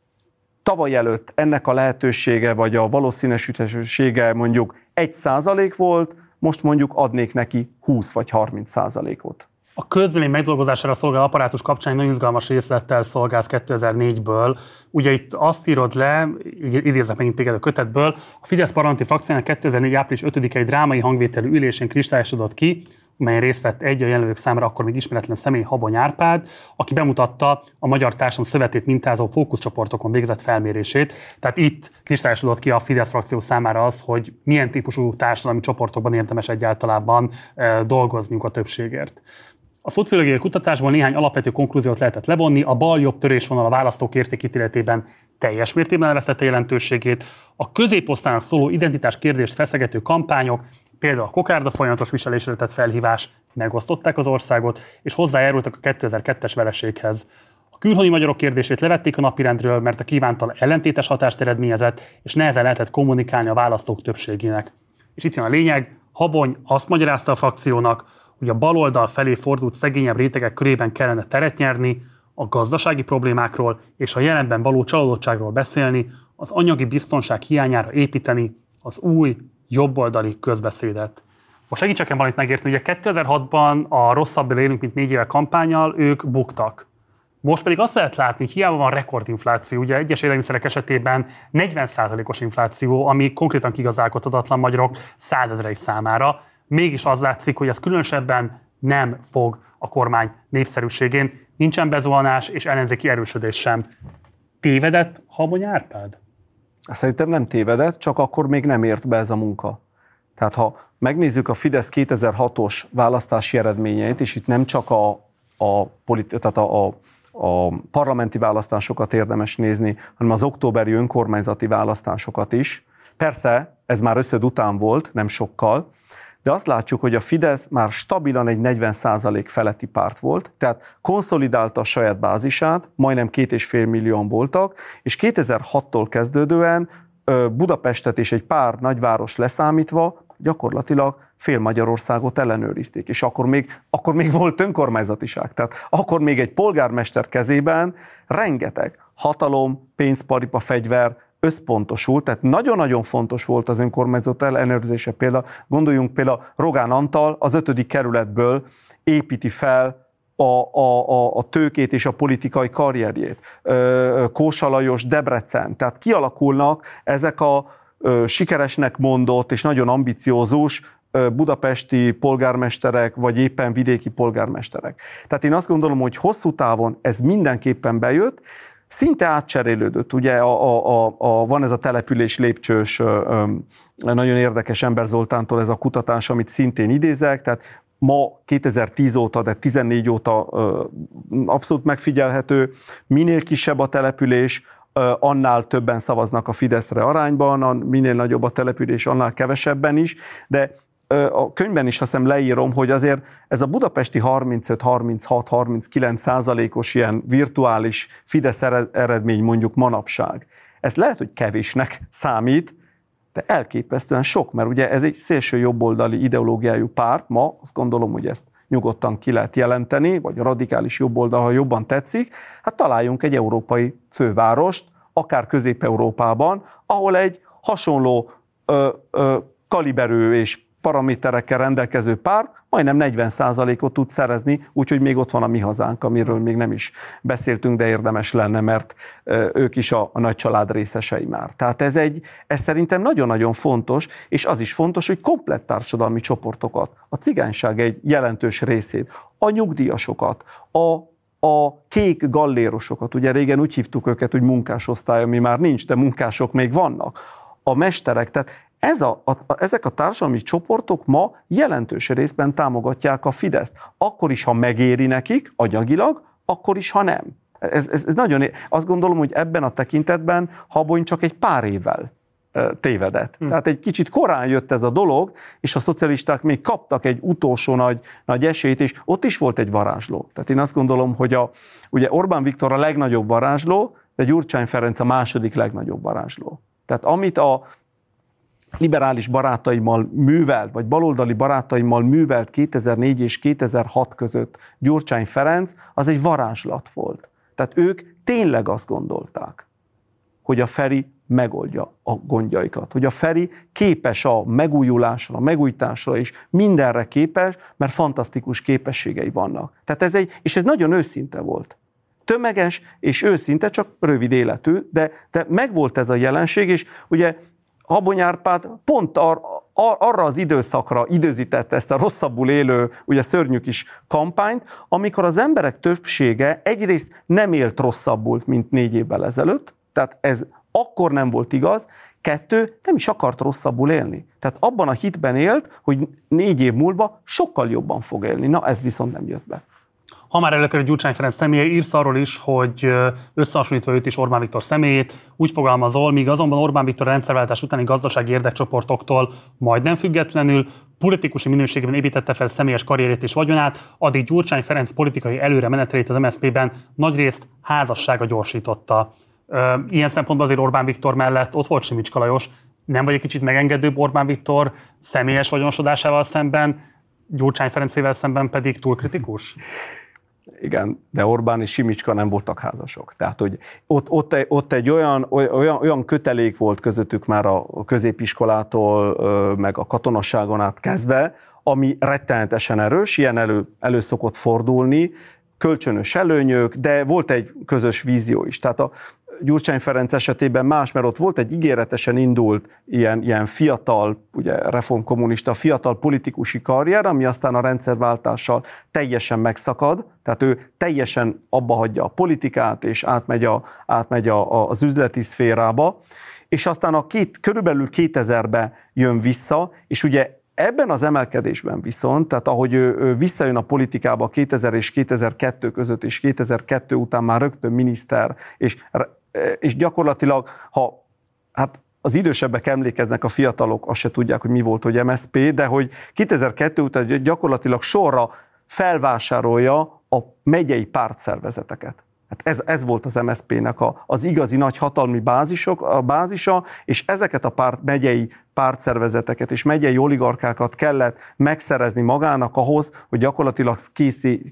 tavaly előtt ennek a lehetősége, vagy a valószínűsége mondjuk egy százalék volt, most mondjuk adnék neki 20 vagy 30 százalékot.
A közvélemény megdolgozására szolgáló apparátus kapcsán nagyon izgalmas részlettel szolgálsz 2004-ből. Ugye itt azt írod le, idézek megint téged a kötetből, a Fidesz parlamenti frakciónak 2004. április 5-i drámai hangvételű ülésén kristályosodott ki, melyen részt vett egy a jelenlők számára akkor még ismeretlen személy Habony Árpád, aki bemutatta a Magyar Társadalom Szövetét mintázó fókuszcsoportokon végzett felmérését. Tehát itt kristályosodott ki a Fidesz frakció számára az, hogy milyen típusú társadalmi csoportokban érdemes egyáltalában e, dolgozniuk a többségért. A szociológiai kutatásból néhány alapvető konklúziót lehetett levonni, a bal-jobb törésvonal a választók értékítéletében teljes mértékben elvesztette jelentőségét, a középosztának szóló identitás kérdést feszegető kampányok például a kokárda folyamatos viselésre tett felhívás megosztották az országot, és hozzájárultak a 2002-es vereséghez. A külhoni magyarok kérdését levették a napirendről, mert a kívántal ellentétes hatást eredményezett, és nehezen lehetett kommunikálni a választók többségének. És itt jön a lényeg, Habony azt magyarázta a frakciónak, hogy a baloldal felé fordult szegényebb rétegek körében kellene teret nyerni, a gazdasági problémákról és a jelenben való csalódottságról beszélni, az anyagi biztonság hiányára építeni az új, jobboldali közbeszédet. Most segítsek valamit megérteni, ugye 2006-ban a rosszabb élünk, mint négy éve kampányal, ők buktak. Most pedig azt lehet látni, hogy hiába van rekordinfláció, ugye egyes élelmiszerek esetében 40%-os infláció, ami konkrétan kigazdálkodhatatlan magyarok százezrei számára, mégis az látszik, hogy ez különösebben nem fog a kormány népszerűségén, nincsen bezuhanás és ellenzéki erősödés sem. Tévedett Habony Árpád?
Szerintem nem tévedett, csak akkor még nem ért be ez a munka. Tehát ha megnézzük a Fidesz 2006-os választási eredményeit, és itt nem csak a, a, politi- tehát a, a, a parlamenti választásokat érdemes nézni, hanem az októberi önkormányzati választásokat is. Persze, ez már összöd után volt, nem sokkal, de azt látjuk, hogy a Fidesz már stabilan egy 40% feletti párt volt, tehát konszolidálta a saját bázisát, majdnem két és fél millióan voltak, és 2006-tól kezdődően Budapestet és egy pár nagyváros leszámítva gyakorlatilag fél Magyarországot ellenőrizték, és akkor még, akkor még volt önkormányzatiság. Tehát akkor még egy polgármester kezében rengeteg hatalom, pénzparipa, fegyver, összpontosult, tehát nagyon-nagyon fontos volt az önkormányzat ellenőrzése például. Gondoljunk például Rogán Antal az ötödik kerületből építi fel a, a, a, tőkét és a politikai karrierjét. Kósa Lajos, Debrecen. Tehát kialakulnak ezek a sikeresnek mondott és nagyon ambiciózus budapesti polgármesterek, vagy éppen vidéki polgármesterek. Tehát én azt gondolom, hogy hosszú távon ez mindenképpen bejött, szinte átcserélődött. Ugye a, a, a, a, van ez a település lépcsős, nagyon érdekes Ember Zoltántól ez a kutatás, amit szintén idézek, tehát ma 2010 óta, de 14 óta abszolút megfigyelhető, minél kisebb a település, annál többen szavaznak a Fideszre arányban, minél nagyobb a település, annál kevesebben is, de a könyvben is azt hiszem leírom, hogy azért ez a budapesti 35-36-39 százalékos ilyen virtuális Fidesz eredmény mondjuk manapság, ez lehet, hogy kevésnek számít, de elképesztően sok, mert ugye ez egy szélső jobboldali ideológiájú párt, ma azt gondolom, hogy ezt nyugodtan ki lehet jelenteni, vagy a radikális jobboldal, ha jobban tetszik, hát találjunk egy európai fővárost, akár Közép-Európában, ahol egy hasonló ö, ö, kaliberű és paraméterekkel rendelkező párt majdnem 40%-ot tud szerezni, úgyhogy még ott van a mi hazánk, amiről még nem is beszéltünk, de érdemes lenne, mert ők is a, a nagy család részesei már. Tehát ez, egy, ez szerintem nagyon-nagyon fontos, és az is fontos, hogy komplett társadalmi csoportokat, a cigányság egy jelentős részét, a nyugdíjasokat, a a kék gallérosokat, ugye régen úgy hívtuk őket, hogy munkásosztály, ami már nincs, de munkások még vannak, a mesterek, tehát ez a, a, ezek a társadalmi csoportok ma jelentős részben támogatják a Fideszt. Akkor is, ha megéri nekik agyagilag, akkor is, ha nem. Ez, ez, ez nagyon, azt gondolom, hogy ebben a tekintetben Habony csak egy pár évvel tévedett. Hm. Tehát egy kicsit korán jött ez a dolog, és a szocialisták még kaptak egy utolsó nagy, nagy esélyt, és ott is volt egy varázsló. Tehát én azt gondolom, hogy a, ugye Orbán Viktor a legnagyobb varázsló, de Gyurcsány Ferenc a második legnagyobb varázsló. Tehát amit a liberális barátaimmal művelt, vagy baloldali barátaimmal művelt 2004 és 2006 között Gyurcsány Ferenc, az egy varázslat volt. Tehát ők tényleg azt gondolták, hogy a Feri megoldja a gondjaikat, hogy a Feri képes a megújulásra, a megújításra is, mindenre képes, mert fantasztikus képességei vannak. Tehát ez egy, és ez nagyon őszinte volt. Tömeges és őszinte, csak rövid életű, de, de megvolt ez a jelenség, és ugye Habony Árpád pont ar, ar, arra az időszakra időzítette ezt a rosszabbul élő, ugye szörnyű kis kampányt, amikor az emberek többsége egyrészt nem élt rosszabbul, mint négy évvel ezelőtt, tehát ez akkor nem volt igaz, kettő, nem is akart rosszabbul élni. Tehát abban a hitben élt, hogy négy év múlva sokkal jobban fog élni. Na, ez viszont nem jött be.
Ha már előkerül Gyurcsány Ferenc személye, írsz arról is, hogy összehasonlítva őt és Orbán Viktor személyét, úgy fogalmazol, míg azonban Orbán Viktor rendszerváltás utáni gazdasági érdekcsoportoktól majdnem függetlenül politikusi minőségben építette fel személyes karrierét és vagyonát, addig Gyurcsány Ferenc politikai előre menetelét az MSZP-ben nagyrészt házassága gyorsította. Ilyen szempontból azért Orbán Viktor mellett ott volt Simicska Lajos, nem vagy egy kicsit megengedőbb Orbán Viktor személyes vagyonosodásával szemben, Gyurcsány Ferencével szemben pedig túl kritikus?
Igen, de Orbán és Simicska nem voltak házasok. Tehát, hogy ott, ott, ott egy olyan, olyan, olyan kötelék volt közöttük már a középiskolától, meg a katonasságon át kezdve, ami rettenetesen erős, ilyen elő, elő szokott fordulni, kölcsönös előnyök, de volt egy közös vízió is. Tehát a, Gyurcsány Ferenc esetében más, mert ott volt egy ígéretesen indult ilyen, ilyen fiatal, ugye reformkommunista, fiatal politikusi karrier, ami aztán a rendszerváltással teljesen megszakad, tehát ő teljesen abba hagyja a politikát, és átmegy, a, átmegy a, az üzleti szférába, és aztán a két, körülbelül 2000-be jön vissza, és ugye Ebben az emelkedésben viszont, tehát ahogy ő, ő visszajön a politikába 2000 és 2002 között, és 2002 után már rögtön miniszter, és és gyakorlatilag, ha hát az idősebbek emlékeznek, a fiatalok azt se tudják, hogy mi volt, hogy MSP, de hogy 2002 után gyakorlatilag sorra felvásárolja a megyei pártszervezeteket. Hát ez, ez volt az MSZP-nek a, az igazi nagy hatalmi bázisok, a bázisa, és ezeket a párt, megyei pártszervezeteket és megyei oligarkákat kellett megszerezni magának ahhoz, hogy gyakorlatilag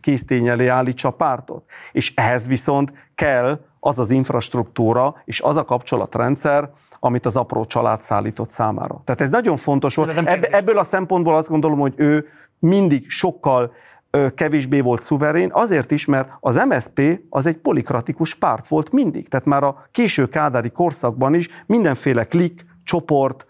késztény elé állítsa a pártot. És ehhez viszont kell az az infrastruktúra és az a kapcsolatrendszer, amit az apró család szállított számára. Tehát ez nagyon fontos volt. Ebből a szempontból azt gondolom, hogy ő mindig sokkal kevésbé volt szuverén, azért is, mert az MSP az egy polikratikus párt volt mindig. Tehát már a késő kádári korszakban is mindenféle klik, csoport,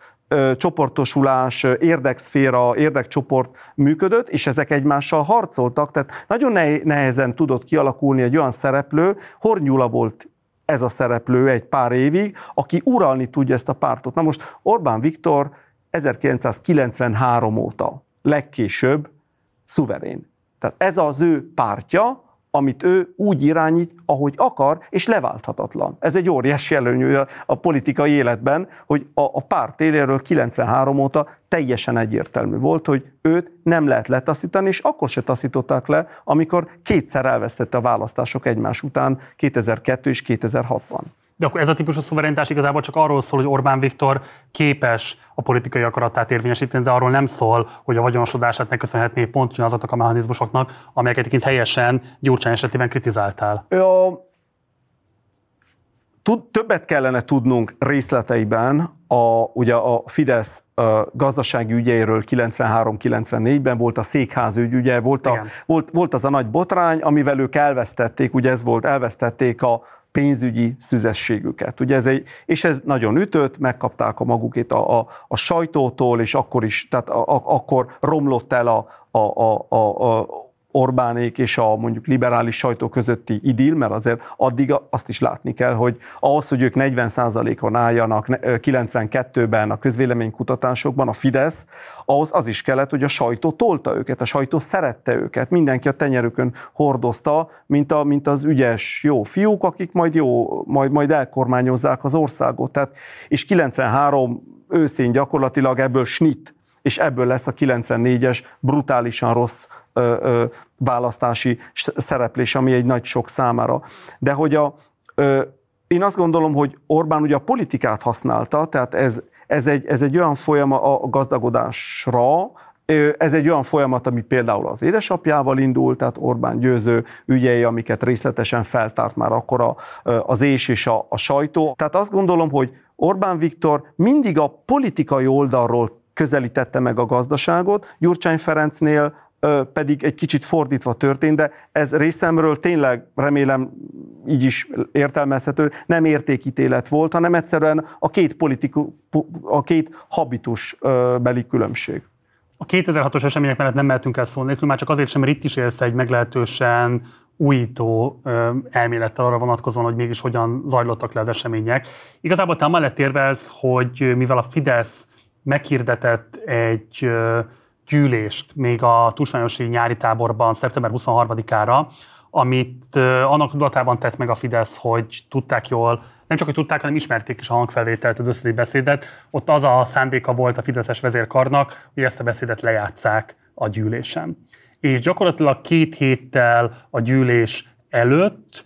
csoportosulás, érdekszféra, érdekcsoport működött, és ezek egymással harcoltak, tehát nagyon nehezen tudott kialakulni egy olyan szereplő, Hornyula volt ez a szereplő egy pár évig, aki uralni tudja ezt a pártot. Na most Orbán Viktor 1993 óta legkésőbb szuverén. Tehát ez az ő pártja, amit ő úgy irányít, ahogy akar, és leválthatatlan. Ez egy óriási előnyű a, a politikai életben, hogy a, a párt éléről 93 óta teljesen egyértelmű volt, hogy őt nem lehet letaszítani, és akkor se taszították le, amikor kétszer elvesztette a választások egymás után 2002 és 2006-ban.
De akkor ez a típusú szuverenitás igazából csak arról szól, hogy Orbán Viktor képes a politikai akaratát érvényesíteni, de arról nem szól, hogy a vagyonosodását ne köszönhetné pont azoknak a mechanizmusoknak, amelyeket egyébként helyesen Gyurcsány esetében kritizáltál.
A, tud, többet kellene tudnunk részleteiben a, ugye a Fidesz a gazdasági ügyeiről 93-94-ben volt a székház ügy, ugye volt, a, volt, volt az a nagy botrány, amivel ők elvesztették, ugye ez volt, elvesztették a, pénzügyi szüzességüket. Ugye ez egy, és ez nagyon ütött, megkapták a magukét a, a, a sajtótól, és akkor is, tehát a, a, akkor romlott el a, a, a, a, a Orbánék és a mondjuk liberális sajtó közötti idill, mert azért addig azt is látni kell, hogy ahhoz, hogy ők 40%-on álljanak 92-ben a közvéleménykutatásokban, a Fidesz, ahhoz az is kellett, hogy a sajtó tolta őket, a sajtó szerette őket, mindenki a tenyerükön hordozta, mint, a, mint az ügyes jó fiúk, akik majd jó, majd, majd elkormányozzák az országot. Tehát, és 93 őszén gyakorlatilag ebből snit, és ebből lesz a 94-es brutálisan rossz választási szereplés, ami egy nagy sok számára. De hogy a, én azt gondolom, hogy Orbán ugye a politikát használta, tehát ez, ez, egy, ez egy olyan folyamat a gazdagodásra, ez egy olyan folyamat, ami például az édesapjával indult, tehát Orbán győző ügyei, amiket részletesen feltárt már akkor az és és a, a sajtó. Tehát azt gondolom, hogy Orbán Viktor mindig a politikai oldalról közelítette meg a gazdaságot, Gyurcsány Ferencnél pedig egy kicsit fordítva történt, de ez részemről tényleg remélem így is értelmezhető, nem értékítélet volt, hanem egyszerűen a két politiku, a két habitus beli különbség.
A 2006-os események mellett nem mehetünk el szó nélkül, már csak azért sem, mert itt is élsz egy meglehetősen újító elmélettel arra vonatkozóan, hogy mégis hogyan zajlottak le az események. Igazából te amellett érvelsz, hogy mivel a Fidesz meghirdetett egy gyűlést még a tusványosi nyári táborban szeptember 23-ára, amit annak tudatában tett meg a Fidesz, hogy tudták jól, nem csak, hogy tudták, hanem ismerték is a hangfelvételt, az összedi beszédet. Ott az a szándéka volt a Fideszes vezérkarnak, hogy ezt a beszédet lejátszák a gyűlésen. És gyakorlatilag két héttel a gyűlés előtt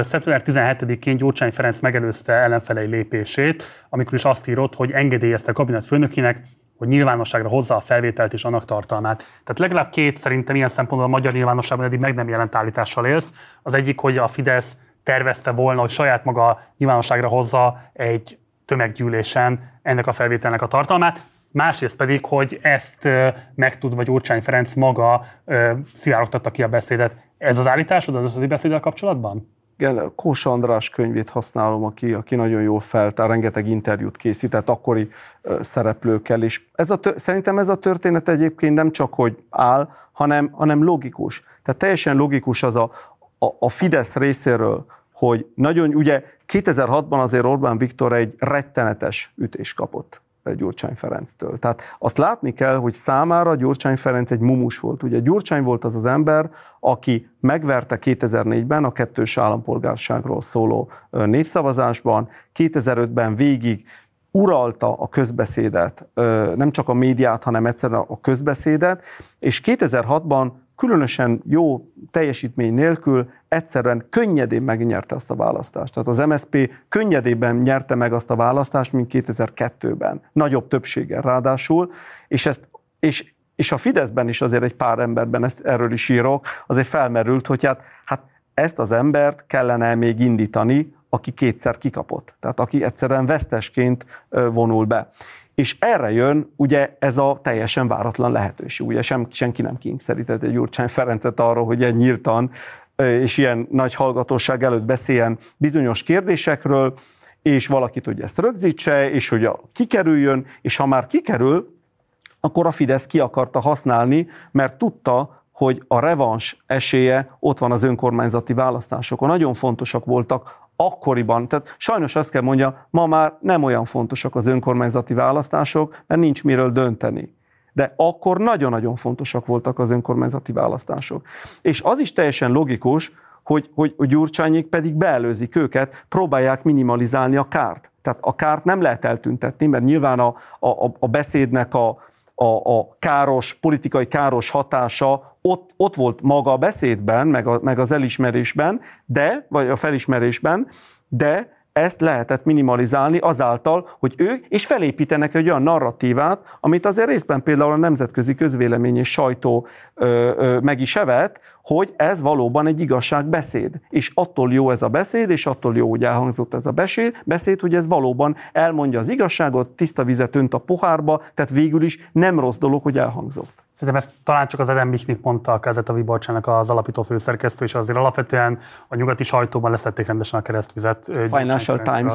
szeptember 17-én Gyurcsány Ferenc megelőzte ellenfelei lépését, amikor is azt írott, hogy engedélyezte a kabinet főnökének, hogy nyilvánosságra hozza a felvételt és annak tartalmát. Tehát legalább két szerintem ilyen szempontból a magyar nyilvánosságban eddig meg nem jelent állítással élsz. Az egyik, hogy a Fidesz tervezte volna, hogy saját maga nyilvánosságra hozza egy tömeggyűlésen ennek a felvételnek a tartalmát. Másrészt pedig, hogy ezt megtudva Gyurcsány Ferenc maga szivárogtatta ki a beszédet. Ez az állításod az összedi beszéddel kapcsolatban?
Kós András könyvét használom, aki, aki nagyon jól feltár, rengeteg interjút készített akkori szereplőkkel, és ez a, szerintem ez a történet egyébként nem csak, hogy áll, hanem, hanem logikus. Tehát teljesen logikus az a, a, a Fidesz részéről, hogy nagyon, ugye 2006-ban azért Orbán Viktor egy rettenetes ütés kapott Gyurcsány Ferenctől. Tehát azt látni kell, hogy számára Gyurcsány Ferenc egy mumus volt. Ugye Gyurcsány volt az az ember, aki megverte 2004-ben a kettős állampolgárságról szóló népszavazásban, 2005-ben végig uralta a közbeszédet, nem csak a médiát, hanem egyszerűen a közbeszédet, és 2006-ban különösen jó teljesítmény nélkül egyszerűen könnyedén megnyerte azt a választást. Tehát az MSP könnyedében nyerte meg azt a választást, mint 2002-ben. Nagyobb többséggel ráadásul, és ezt és, és a Fideszben is azért egy pár emberben, ezt erről is írok, azért felmerült, hogy hát, hát ezt az embert kellene még indítani, aki kétszer kikapott. Tehát aki egyszerűen vesztesként vonul be. És erre jön ugye ez a teljesen váratlan lehetőség. Ugye sem, senki nem kényszerített egy Gyurcsány Ferencet arra, hogy egy nyíltan és ilyen nagy hallgatóság előtt beszéljen bizonyos kérdésekről, és valaki tudja ezt rögzítse, és hogy a, kikerüljön, és ha már kikerül, akkor a Fidesz ki akarta használni, mert tudta, hogy a revans esélye ott van az önkormányzati választásokon. Nagyon fontosak voltak akkoriban, tehát sajnos azt kell mondja, ma már nem olyan fontosak az önkormányzati választások, mert nincs miről dönteni. De akkor nagyon-nagyon fontosak voltak az önkormányzati választások. És az is teljesen logikus, hogy, hogy, hogy Gyurcsányék pedig beelőzik őket, próbálják minimalizálni a kárt. Tehát a kárt nem lehet eltüntetni, mert nyilván a, a, a beszédnek a, a, a káros, politikai káros hatása ott, ott volt maga a beszédben, meg, a, meg az elismerésben, de, vagy a felismerésben, de ezt lehetett minimalizálni azáltal, hogy ők, és felépítenek egy olyan narratívát, amit azért részben például a nemzetközi közvélemény és sajtó ö, ö, meg is evett, hogy ez valóban egy igazságbeszéd. És attól jó ez a beszéd, és attól jó, hogy elhangzott ez a beszéd, beszéd, hogy ez valóban elmondja az igazságot, tiszta vizet önt a pohárba, tehát végül is nem rossz dolog, hogy elhangzott.
Szerintem ezt talán csak az Eden Michnik mondta a Kezet a Viborcsának az alapító főszerkesztő, és azért alapvetően a nyugati sajtóban leszették rendesen a keresztvizet.
Financial Times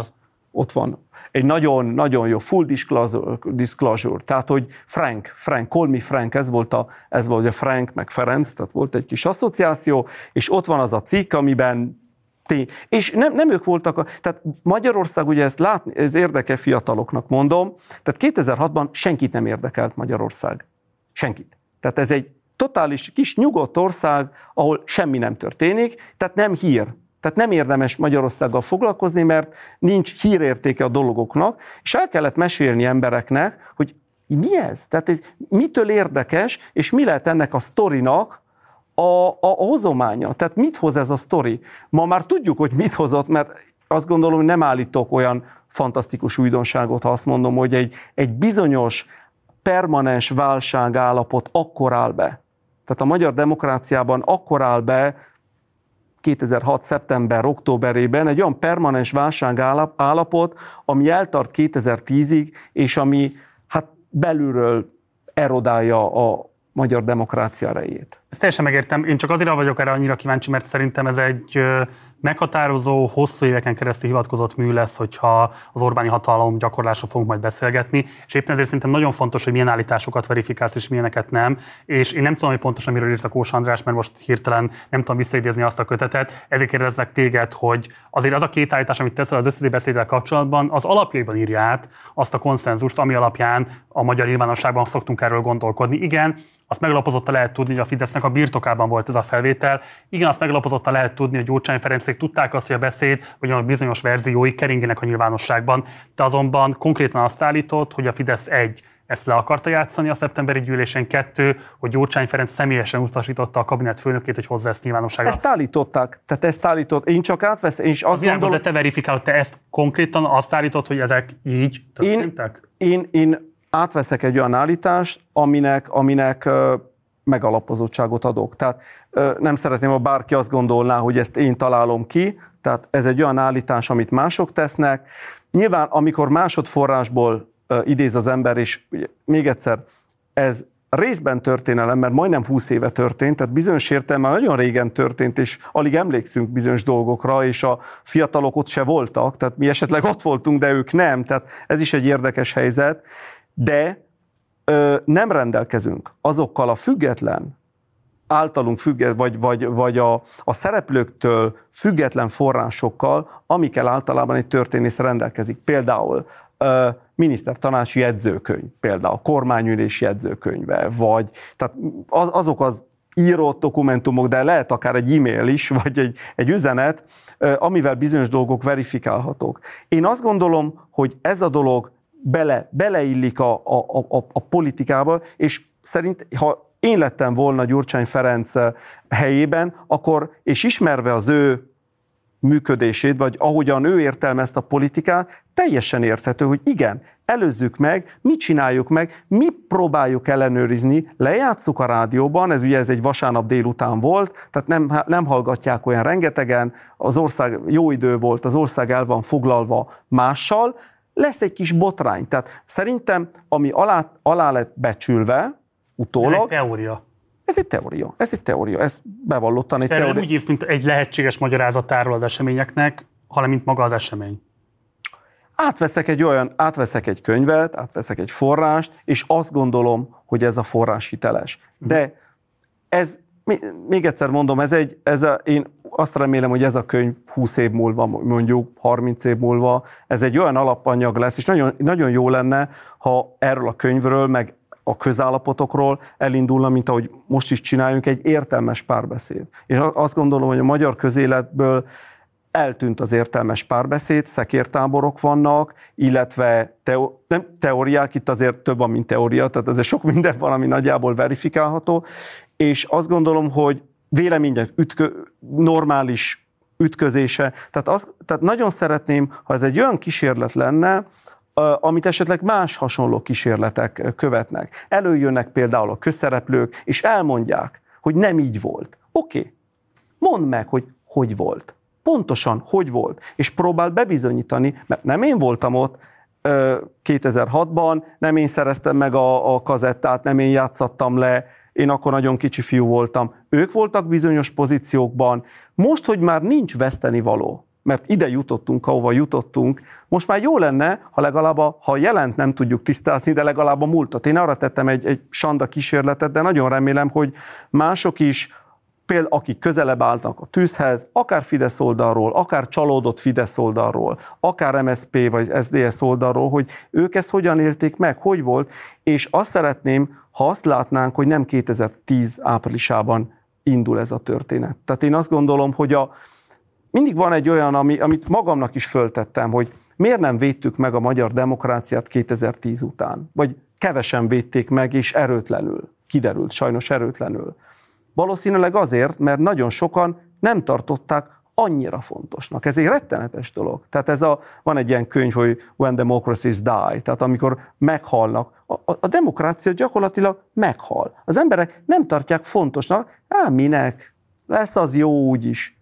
van. Egy nagyon-nagyon jó full disclosure, disclosure, tehát hogy Frank, Frank, call me Frank, ez volt a, ez volt a Frank meg Ferenc, tehát volt egy kis asszociáció, és ott van az a cikk, amiben Tény. És nem, nem ők voltak, a, tehát Magyarország, ugye ezt látni, ez érdekel fiataloknak mondom, tehát 2006-ban senkit nem érdekelt Magyarország. Senkit. Tehát ez egy totális kis nyugodt ország, ahol semmi nem történik, tehát nem hír. Tehát nem érdemes Magyarországgal foglalkozni, mert nincs hírértéke a dolgoknak, és el kellett mesélni embereknek, hogy mi ez? Tehát ez mitől érdekes, és mi lehet ennek a sztorinak a, a, a hozománya? Tehát mit hoz ez a sztori? Ma már tudjuk, hogy mit hozott, mert azt gondolom, hogy nem állítok olyan fantasztikus újdonságot, ha azt mondom, hogy egy, egy bizonyos permanens válságállapot akkor áll be. Tehát a magyar demokráciában akkor áll be 2006. szeptember, októberében egy olyan permanens válságállapot, ami eltart 2010-ig, és ami hát belülről erodálja a magyar demokrácia erejét.
Ezt teljesen megértem. Én csak azért vagyok erre annyira kíváncsi, mert szerintem ez egy meghatározó, hosszú éveken keresztül hivatkozott mű lesz, hogyha az Orbáni hatalom gyakorlásról fogunk majd beszélgetni, és éppen ezért szerintem nagyon fontos, hogy milyen állításokat verifikálsz és milyeneket nem, és én nem tudom, hogy pontosan miről írt a Kós András, mert most hirtelen nem tudom visszaidézni azt a kötetet, ezért kérdezlek téged, hogy azért az a két állítás, amit teszel az összedi beszéddel kapcsolatban, az alapjaiban írja át azt a konszenzust, ami alapján a magyar nyilvánosságban szoktunk erről gondolkodni. Igen, azt megalapozottan lehet tudni, hogy a Fidesznek a birtokában volt ez a felvétel. Igen, azt megalapozottan lehet tudni, hogy Gyurcsány Ferencék tudták azt, hogy a beszéd, vagy a bizonyos verziói keringének a nyilvánosságban. De azonban konkrétan azt állított, hogy a Fidesz egy, ezt le akarta játszani a szeptemberi gyűlésen. Kettő, hogy Gyurcsány Ferenc személyesen utasította a kabinet főnökét, hogy hozza ezt nyilvánosságra.
Ezt állították. Tehát ezt állított. Én csak átveszem, és azt gondolom...
De te verifikálod, te ezt konkrétan azt állított, hogy ezek így történtek?
Én, én, én átveszek egy olyan állítást, aminek, aminek megalapozottságot adok. Tehát nem szeretném, ha bárki azt gondolná, hogy ezt én találom ki, tehát ez egy olyan állítás, amit mások tesznek. Nyilván, amikor másodforrásból idéz az ember, és még egyszer, ez részben történelem, mert majdnem 20 éve történt, tehát bizonyos értelemben nagyon régen történt, és alig emlékszünk bizonyos dolgokra, és a fiatalok ott se voltak, tehát mi esetleg ott voltunk, de ők nem, tehát ez is egy érdekes helyzet de ö, nem rendelkezünk azokkal a független, általunk független, vagy, vagy, vagy a, a szereplőktől független forrásokkal, amikkel általában egy történész rendelkezik. Például ö, minisztertanácsi jegyzőkönyv, például a kormányülés jegyzőkönyve, vagy tehát az, azok az írott dokumentumok, de lehet akár egy e-mail is, vagy egy, egy üzenet, amivel bizonyos dolgok verifikálhatók. Én azt gondolom, hogy ez a dolog bele, beleillik a, a, a, a politikába, és szerint, ha én lettem volna Gyurcsány Ferenc eh, helyében, akkor, és ismerve az ő működését, vagy ahogyan ő értelmezte a politikát, teljesen érthető, hogy igen, előzzük meg, mit csináljuk meg, mi próbáljuk ellenőrizni, lejátszuk a rádióban, ez ugye ez egy vasárnap délután volt, tehát nem, nem hallgatják olyan rengetegen, az ország jó idő volt, az ország el van foglalva mással, lesz egy kis botrány. Tehát szerintem, ami alá, alá lett becsülve, utólag... Ez egy
teória.
Ez egy teória, ez egy teória, ez bevallottan egy teória.
Nem úgy írsz, mint egy lehetséges magyarázatáról az eseményeknek, hanem mint maga az esemény.
Átveszek egy olyan, átveszek egy könyvet, átveszek egy forrást, és azt gondolom, hogy ez a forrás hiteles. De ez, még egyszer mondom, ez egy, ez a, én azt remélem, hogy ez a könyv 20 év múlva, mondjuk 30 év múlva, ez egy olyan alapanyag lesz, és nagyon, nagyon jó lenne, ha erről a könyvről, meg a közállapotokról elindulna, mint ahogy most is csináljunk, egy értelmes párbeszéd. És azt gondolom, hogy a magyar közéletből eltűnt az értelmes párbeszéd, szekértáborok vannak, illetve teo- nem teóriák, itt azért több van, mint teória, tehát azért sok minden van, ami nagyjából verifikálható, és azt gondolom, hogy vélemények ütkö, normális ütközése, tehát, az, tehát nagyon szeretném, ha ez egy olyan kísérlet lenne, amit esetleg más hasonló kísérletek követnek. Előjönnek például a közszereplők, és elmondják, hogy nem így volt. Oké, okay. mondd meg, hogy hogy volt. Pontosan, hogy volt. És próbál bebizonyítani, mert nem én voltam ott 2006-ban, nem én szereztem meg a, a kazettát, nem én játszattam le, én akkor nagyon kicsi fiú voltam. Ők voltak bizonyos pozíciókban. Most, hogy már nincs veszteni való, mert ide jutottunk, ahova jutottunk, most már jó lenne, ha legalább, a, ha jelent nem tudjuk tisztázni, de legalább a múltat. Én arra tettem egy, egy sanda kísérletet, de nagyon remélem, hogy mások is, például akik közelebb álltak a tűzhez, akár Fidesz oldalról, akár csalódott Fidesz oldalról, akár MSP vagy SDS oldalról, hogy ők ezt hogyan élték meg, hogy volt, és azt szeretném, ha azt látnánk, hogy nem 2010 áprilisában indul ez a történet. Tehát én azt gondolom, hogy a, mindig van egy olyan, ami, amit magamnak is föltettem, hogy miért nem védtük meg a magyar demokráciát 2010 után? Vagy kevesen védték meg, és erőtlenül. Kiderült, sajnos erőtlenül. Valószínűleg azért, mert nagyon sokan nem tartották annyira fontosnak. Ez egy rettenetes dolog. Tehát ez a, van egy ilyen könyv, hogy When Democracies Die, tehát amikor meghalnak. A, a, a demokrácia gyakorlatilag meghal. Az emberek nem tartják fontosnak, á, minek? Lesz az jó úgy is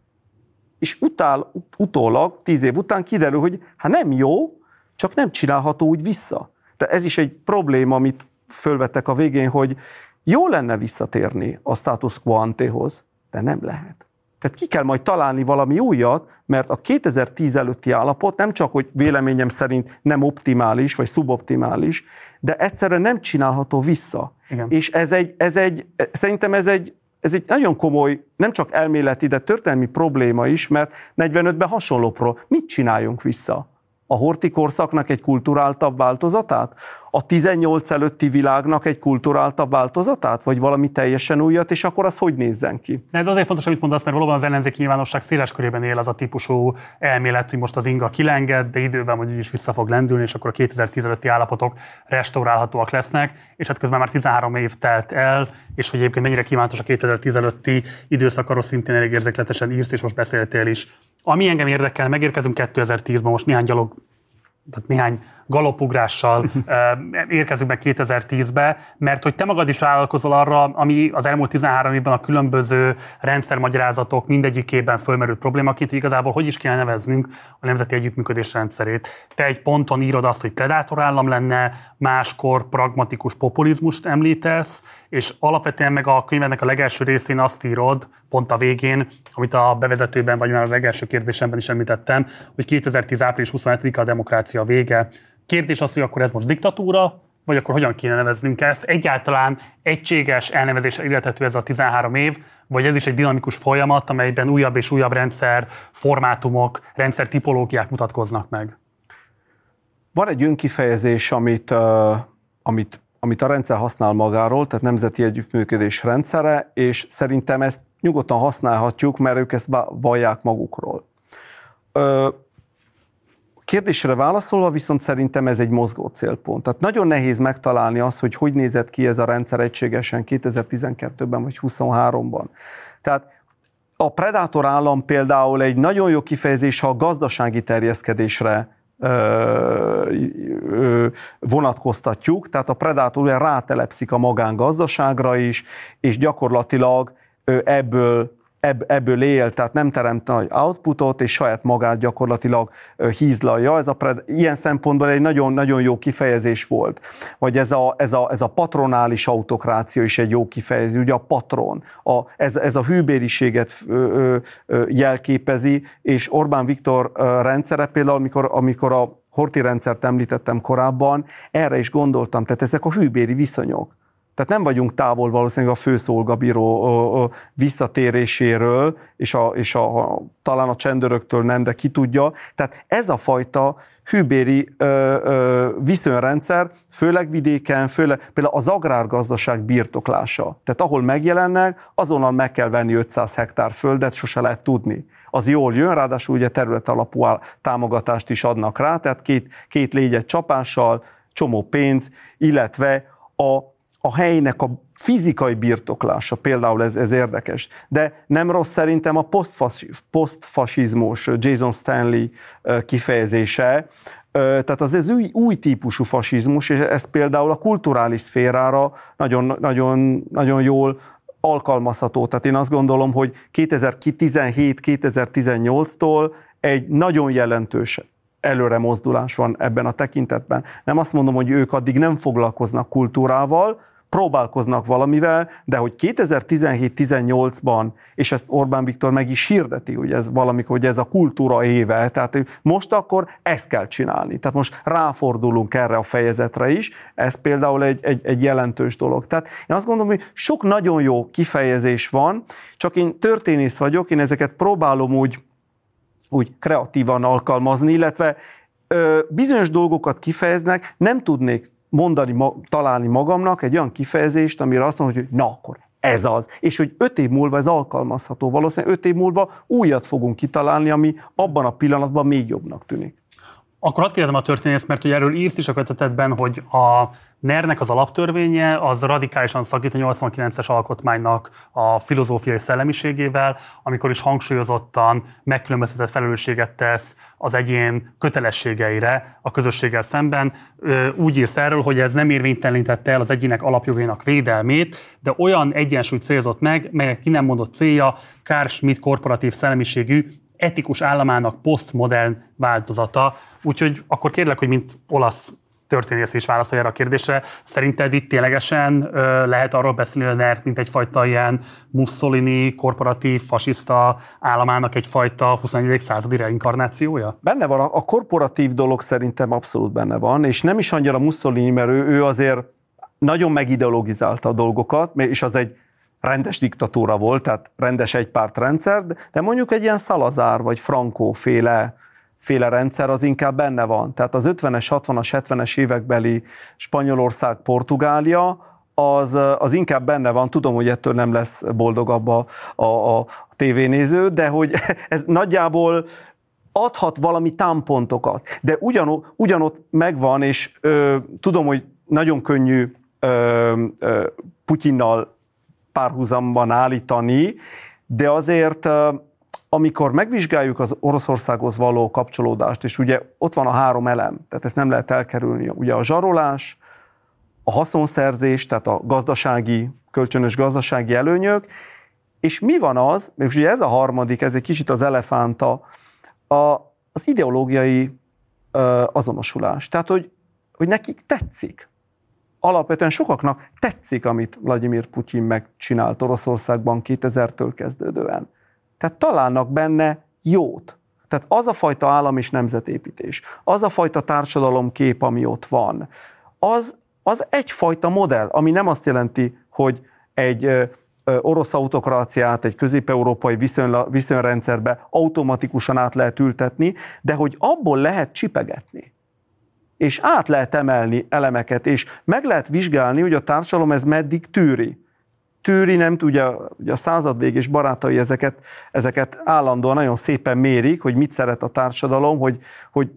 és utál, utólag, tíz év után kiderül, hogy hát nem jó, csak nem csinálható úgy vissza. Tehát ez is egy probléma, amit fölvettek a végén, hogy jó lenne visszatérni a status quo antehoz, de nem lehet. Tehát ki kell majd találni valami újat, mert a 2010 előtti állapot nem csak, hogy véleményem szerint nem optimális, vagy szuboptimális, de egyszerre nem csinálható vissza. Igen. És ez egy, ez egy, szerintem ez egy ez egy nagyon komoly, nem csak elméleti, de történelmi probléma is, mert 45-ben hasonló pro. Mit csináljunk vissza? A horti korszaknak egy kulturáltabb változatát? A 18 előtti világnak egy kulturáltabb változatát? Vagy valami teljesen újat, és akkor az hogy nézzen ki?
De ez azért fontos, amit mondasz, mert valóban az ellenzéki nyilvánosság széles körében él az a típusú elmélet, hogy most az inga kilenged, de időben mondjuk is vissza fog lendülni, és akkor a 2010 előtti állapotok restaurálhatóak lesznek, és hát közben már 13 év telt el, és hogy egyébként mennyire kívánatos a 2010 előtti időszak, szintén elég érzékletesen írsz, és most beszéltél is ami engem érdekel, megérkezünk 2010-ben, most néhány gyalog, tehát néhány galopugrással érkezünk meg 2010-be, mert hogy te magad is vállalkozol arra, ami az elmúlt 13 évben a különböző rendszermagyarázatok mindegyikében fölmerült problémaként, hogy igazából hogy is kéne neveznünk a nemzeti együttműködés rendszerét. Te egy ponton írod azt, hogy predátorállam lenne, máskor pragmatikus populizmust említesz, és alapvetően meg a könyvednek a legelső részén azt írod, pont a végén, amit a bevezetőben, vagy már a legelső kérdésemben is említettem, hogy 2010. április 27 a demokrácia vége, Kérdés az, hogy akkor ez most diktatúra, vagy akkor hogyan kéne neveznünk ezt? Egyáltalán egységes elnevezés illethető ez a 13 év, vagy ez is egy dinamikus folyamat, amelyben újabb és újabb rendszer formátumok, rendszer tipológiák mutatkoznak meg?
Van egy önkifejezés, amit, uh, amit, amit a rendszer használ magáról, tehát nemzeti együttműködés rendszere, és szerintem ezt nyugodtan használhatjuk, mert ők ezt vallják magukról. Uh, Kérdésre válaszolva viszont szerintem ez egy mozgó célpont. Tehát nagyon nehéz megtalálni azt, hogy hogy nézett ki ez a rendszer egységesen 2012-ben vagy 2023-ban. Tehát a predátor állam például egy nagyon jó kifejezés, ha a gazdasági terjeszkedésre vonatkoztatjuk, tehát a predátor rátelepszik a magángazdaságra is, és gyakorlatilag ebből ebből él, tehát nem teremt nagy outputot, és saját magát gyakorlatilag hízlalja. Ez a ilyen szempontból egy nagyon-nagyon jó kifejezés volt. Vagy ez a, ez, a, ez a patronális autokrácia is egy jó kifejezés, ugye a patron, a, ez, ez a hűbériséget jelképezi, és Orbán Viktor rendszere például, amikor, amikor a Horti rendszert említettem korábban, erre is gondoltam, tehát ezek a hűbéri viszonyok tehát nem vagyunk távol valószínűleg a főszolgabíró visszatéréséről, és, a, és a, talán a csendöröktől nem, de ki tudja. Tehát ez a fajta hűbéri ö, ö, viszonyrendszer, főleg vidéken, főleg például az agrárgazdaság birtoklása. Tehát ahol megjelennek, azonnal meg kell venni 500 hektár földet, sose lehet tudni. Az jól jön, ráadásul ugye terület alapú támogatást is adnak rá, tehát két, két légyet csapással, csomó pénz, illetve a a helynek a fizikai birtoklása, például ez, ez érdekes. De nem rossz szerintem a posztfasizmus, Jason Stanley kifejezése, tehát az ez új, új típusú fasizmus, és ez például a kulturális szférára nagyon, nagyon, nagyon jól alkalmazható. Tehát én azt gondolom, hogy 2017-2018-tól egy nagyon jelentős előre mozdulás van ebben a tekintetben. Nem azt mondom, hogy ők addig nem foglalkoznak kultúrával, próbálkoznak valamivel, de hogy 2017-18-ban, és ezt Orbán Viktor meg is hirdeti, hogy ez valamikor, hogy ez a kultúra éve, tehát most akkor ezt kell csinálni. Tehát most ráfordulunk erre a fejezetre is, ez például egy, egy, egy jelentős dolog. Tehát én azt gondolom, hogy sok nagyon jó kifejezés van, csak én történész vagyok, én ezeket próbálom úgy, úgy kreatívan alkalmazni, illetve ö, bizonyos dolgokat kifejeznek, nem tudnék mondani, találni magamnak egy olyan kifejezést, amire azt mondom, hogy na akkor ez az. És hogy öt év múlva ez alkalmazható. Valószínűleg öt év múlva újat fogunk kitalálni, ami abban a pillanatban még jobbnak tűnik.
Akkor hadd kérdezem a történést, mert ugye erről írsz is a kötetetben, hogy a NER-nek az alaptörvénye az radikálisan szakít a 89-es alkotmánynak a filozófiai szellemiségével, amikor is hangsúlyozottan megkülönböztetett felelősséget tesz az egyén kötelességeire a közösséggel szemben. Úgy írsz erről, hogy ez nem érvénytelenítette el az egyének alapjogainak védelmét, de olyan egyensúlyt célzott meg, melyek ki nem mondott célja Carl Schmitt korporatív szellemiségű etikus államának posztmodern változata. Úgyhogy akkor kérlek, hogy mint olasz történész is válaszolj erre a kérdésre. Szerinted itt ténylegesen lehet arról beszélni, hogy NERT, mint egyfajta ilyen Mussolini, korporatív, fasiszta államának egyfajta 21. századi reinkarnációja?
Benne van, a, a korporatív dolog szerintem abszolút benne van, és nem is annyira Mussolini, mert ő, ő azért nagyon megideologizálta a dolgokat, és az egy rendes diktatúra volt, tehát rendes egypártrendszer, de mondjuk egy ilyen Salazar vagy Franco féle, féle rendszer az inkább benne van. Tehát az 50-es, 60-as, 70-es évekbeli Spanyolország, Portugália, az, az inkább benne van, tudom, hogy ettől nem lesz boldogabb a, a, a tévénéző, de hogy ez nagyjából adhat valami támpontokat, de ugyan, ugyanott megvan, és ö, tudom, hogy nagyon könnyű ö, ö, Putyinnal párhuzamban állítani, de azért amikor megvizsgáljuk az Oroszországhoz való kapcsolódást, és ugye ott van a három elem, tehát ezt nem lehet elkerülni, ugye a zsarolás, a haszonszerzés, tehát a gazdasági, kölcsönös gazdasági előnyök, és mi van az, és ugye ez a harmadik, ez egy kicsit az elefánta, a, az ideológiai ö, azonosulás. Tehát, hogy, hogy nekik tetszik alapvetően sokaknak tetszik, amit Vladimir Putyin megcsinált Oroszországban 2000-től kezdődően. Tehát találnak benne jót. Tehát az a fajta állam és nemzetépítés, az a fajta társadalomkép, ami ott van, az, az egyfajta modell, ami nem azt jelenti, hogy egy orosz autokráciát egy közép-európai viszonyrendszerbe automatikusan át lehet ültetni, de hogy abból lehet csipegetni és át lehet emelni elemeket, és meg lehet vizsgálni, hogy a társadalom ez meddig tűri. Tűri, nem tudja, ugye a századvégés barátai ezeket, ezeket állandóan nagyon szépen mérik, hogy mit szeret a társadalom, hogy, hogy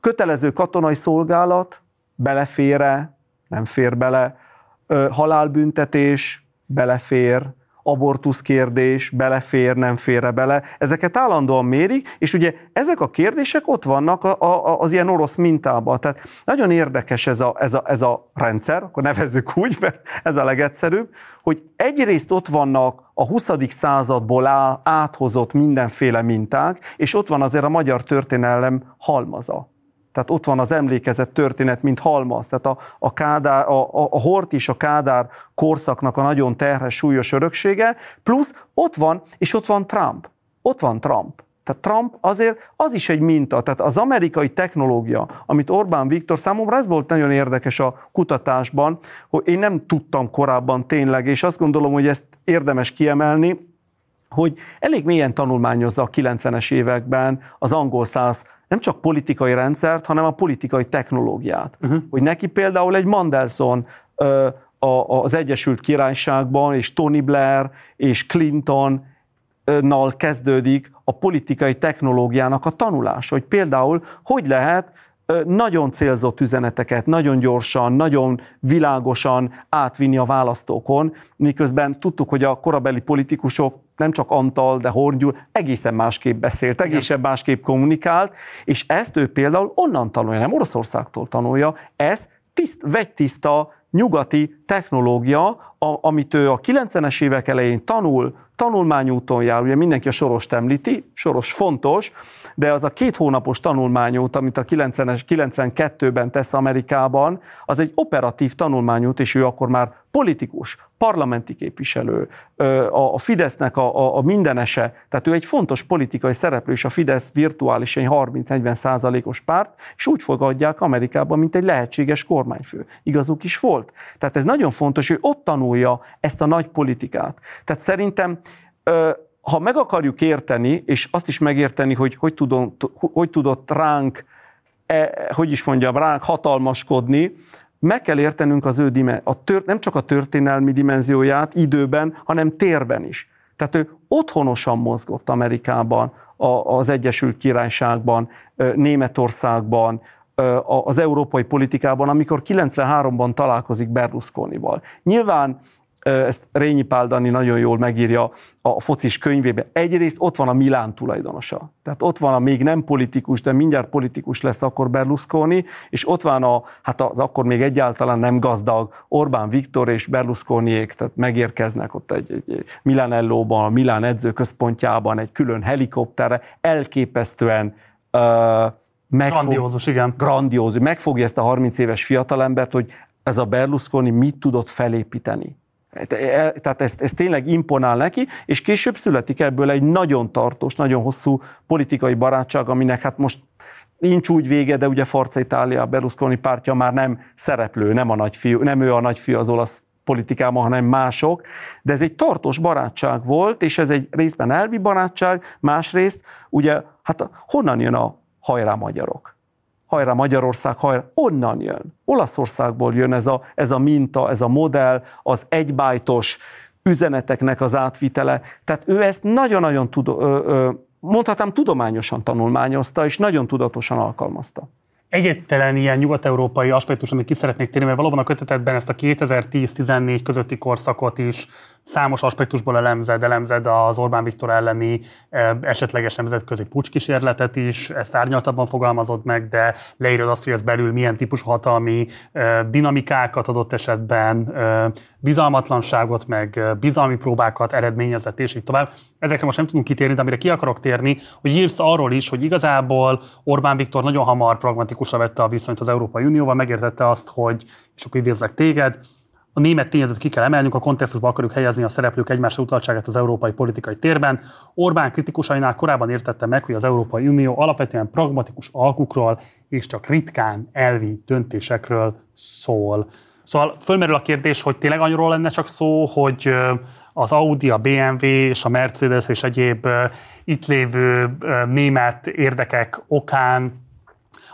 kötelező katonai szolgálat belefére, nem fér bele, halálbüntetés belefér, abortusz kérdés, belefér, nem férre bele, ezeket állandóan mérik, és ugye ezek a kérdések ott vannak a, a, az ilyen orosz mintában. Tehát nagyon érdekes ez a, ez, a, ez a rendszer, akkor nevezzük úgy, mert ez a legegyszerűbb, hogy egyrészt ott vannak a 20. századból áthozott mindenféle minták, és ott van azért a magyar történelem halmaza. Tehát ott van az emlékezett történet, mint halmaz. Tehát a, a, Kádár, a, a, a Hort is a Kádár korszaknak a nagyon terhes, súlyos öröksége, plusz ott van, és ott van Trump. Ott van Trump. Tehát Trump azért az is egy minta, tehát az amerikai technológia, amit Orbán Viktor számomra ez volt nagyon érdekes a kutatásban, hogy én nem tudtam korábban tényleg, és azt gondolom, hogy ezt érdemes kiemelni, hogy elég mélyen tanulmányozza a 90-es években az angol száz nem csak politikai rendszert, hanem a politikai technológiát. Uh-huh. Hogy neki például egy Mandelson ö, a, az Egyesült Királyságban, és Tony Blair, és Clinton nal kezdődik a politikai technológiának a tanulás, hogy például hogy lehet nagyon célzott üzeneteket, nagyon gyorsan, nagyon világosan átvinni a választókon, miközben tudtuk, hogy a korabeli politikusok nem csak Antal, de Horngyúl egészen másképp beszélt, egészen másképp kommunikált, és ezt ő például onnan tanulja, nem Oroszországtól tanulja, ez tiszt, vegytiszta nyugati technológia, a, amit ő a 90-es évek elején tanul, tanulmányúton jár, ugye mindenki a Sorost említi, Soros fontos, de az a két hónapos tanulmányút, amit a 90-es, 92-ben tesz Amerikában, az egy operatív tanulmányút, és ő akkor már politikus, parlamenti képviselő, a Fidesznek a, a, a mindenese, tehát ő egy fontos politikai szereplő, és a Fidesz virtuálisan 30-40 százalékos párt, és úgy fogadják Amerikában, mint egy lehetséges kormányfő. Igazuk is volt. Tehát ez nagyon fontos, hogy ott tanulja ezt a nagy politikát. Tehát szerintem ha meg akarjuk érteni, és azt is megérteni, hogy hogy, tudom, hogy tudott ránk, e, hogy is mondjam, ránk hatalmaskodni, meg kell értenünk az ő a tör- nem csak a történelmi dimenzióját időben, hanem térben is. Tehát ő otthonosan mozgott Amerikában, az Egyesült Királyságban, Németországban, az európai politikában, amikor 93-ban találkozik Berlusconival. Nyilván ezt Rényi Páldani nagyon jól megírja a focis könyvében. Egyrészt ott van a Milán tulajdonosa. Tehát ott van a még nem politikus, de mindjárt politikus lesz akkor Berlusconi, és ott van a, hát az akkor még egyáltalán nem gazdag Orbán Viktor és Berlusconiék, tehát megérkeznek ott egy, egy Milánellóban, a Milán edzőközpontjában egy külön helikopterre, elképesztően uh,
megfog, grandiózus, igen.
Grandiózus. Megfogja ezt a 30 éves fiatalembert, hogy ez a Berlusconi mit tudott felépíteni tehát ez, ez tényleg imponál neki, és később születik ebből egy nagyon tartós, nagyon hosszú politikai barátság, aminek hát most nincs úgy vége, de ugye Forza Italia, Berlusconi pártja már nem szereplő, nem, a nagyfiú, nem ő a nagyfiú az olasz politikában, hanem mások, de ez egy tartós barátság volt, és ez egy részben elvi barátság, másrészt ugye, hát honnan jön a hajrá magyarok? Hajrá Magyarország, hajrá, onnan jön. Olaszországból jön ez a, ez a minta, ez a modell, az egybájtos üzeneteknek az átvitele. Tehát ő ezt nagyon-nagyon tud, mondhatnám tudományosan tanulmányozta, és nagyon tudatosan alkalmazta
egyetlen ilyen nyugat-európai aspektus, amit ki szeretnék térni, mert valóban a kötetetben ezt a 2010-14 közötti korszakot is számos aspektusból elemzed, elemzed az Orbán Viktor elleni esetleges nemzetközi pucskísérletet is, ezt árnyaltabban fogalmazod meg, de leírod azt, hogy ez belül milyen típusú hatalmi dinamikákat adott esetben, bizalmatlanságot, meg bizalmi próbákat eredményezett, és így tovább. Ezekre most nem tudunk kitérni, de amire ki akarok térni, hogy írsz arról is, hogy igazából Orbán Viktor nagyon hamar pragmatikusra vette a viszonyt az Európai Unióval, megértette azt, hogy, és akkor idézlek téged, a német tényezőt ki kell emelnünk, a kontextusba akarjuk helyezni a szereplők egymásra utaltságát az európai politikai térben. Orbán kritikusainál korábban értette meg, hogy az Európai Unió alapvetően pragmatikus alkukról és csak ritkán elvi döntésekről szól. Szóval fölmerül a kérdés, hogy tényleg annyiról lenne csak szó, hogy az Audi, a BMW és a Mercedes és egyéb itt lévő német érdekek okán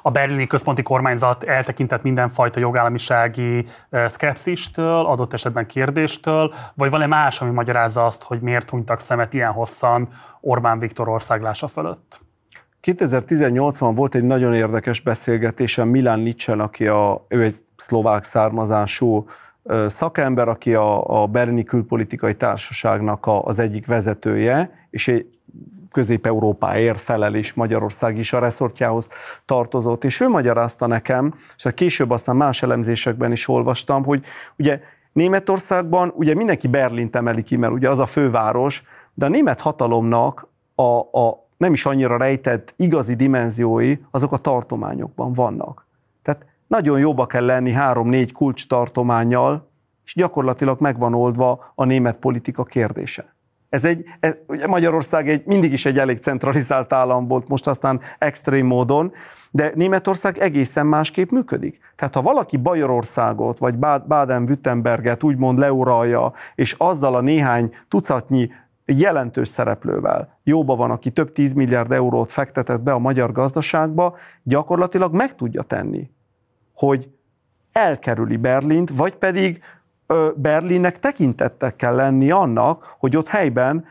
a berlini központi kormányzat eltekintett mindenfajta jogállamisági szkepszistől, adott esetben kérdéstől, vagy van-e más, ami magyarázza azt, hogy miért hunytak szemet ilyen hosszan Orbán Viktor országlása fölött?
2018-ban volt egy nagyon érdekes beszélgetés a Milán Nietzsche, aki a, ő egy szlovák származású szakember, aki a, a Berlini Külpolitikai Társaságnak a, az egyik vezetője, és egy Közép-Európáért felel, és Magyarország is a reszortjához tartozott. És ő magyarázta nekem, és később aztán más elemzésekben is olvastam, hogy ugye Németországban ugye mindenki Berlint emeli ki, mert ugye az a főváros, de a német hatalomnak a, a nem is annyira rejtett igazi dimenziói, azok a tartományokban vannak. Tehát nagyon jóba kell lenni három-négy kulcs tartományjal, és gyakorlatilag megvan oldva a német politika kérdése. Ez egy, ez, ugye Magyarország egy, mindig is egy elég centralizált állam volt, most aztán extrém módon, de Németország egészen másképp működik. Tehát ha valaki Bajorországot vagy Baden-Württemberget úgymond leuralja, és azzal a néhány tucatnyi jelentős szereplővel jóba van, aki több tíz milliárd eurót fektetett be a magyar gazdaságba, gyakorlatilag meg tudja tenni, hogy elkerüli Berlint, vagy pedig Berlinnek tekintettek kell lenni annak, hogy ott helyben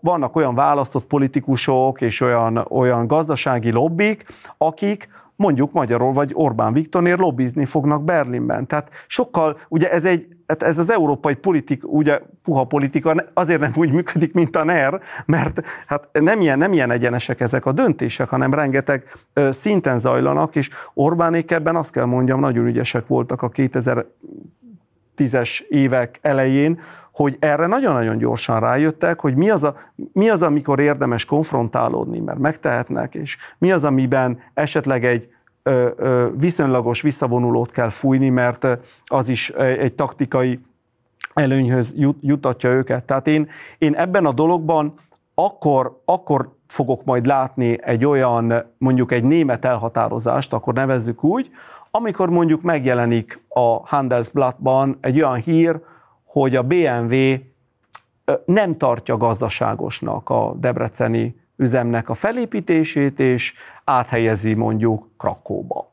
vannak olyan választott politikusok és olyan, olyan gazdasági lobbik, akik mondjuk Magyarul vagy Orbán Viktornél lobbizni fognak Berlinben. Tehát sokkal, ugye ez egy, hát ez az európai politika, ugye puha politika azért nem úgy működik, mint a NER, mert hát nem ilyen, nem ilyen egyenesek ezek a döntések, hanem rengeteg szinten zajlanak, és Orbánék ebben azt kell mondjam, nagyon ügyesek voltak a 2000 2010-es évek elején, hogy erre nagyon-nagyon gyorsan rájöttek, hogy mi az, a, mi az, amikor érdemes konfrontálódni, mert megtehetnek, és mi az, amiben esetleg egy ö, ö, viszonylagos visszavonulót kell fújni, mert az is egy taktikai előnyhöz jut, jutatja őket. Tehát én, én ebben a dologban akkor, akkor fogok majd látni egy olyan, mondjuk egy német elhatározást, akkor nevezzük úgy, amikor mondjuk megjelenik a Handelsblattban egy olyan hír, hogy a BMW nem tartja gazdaságosnak a debreceni üzemnek a felépítését, és áthelyezi mondjuk Krakóba.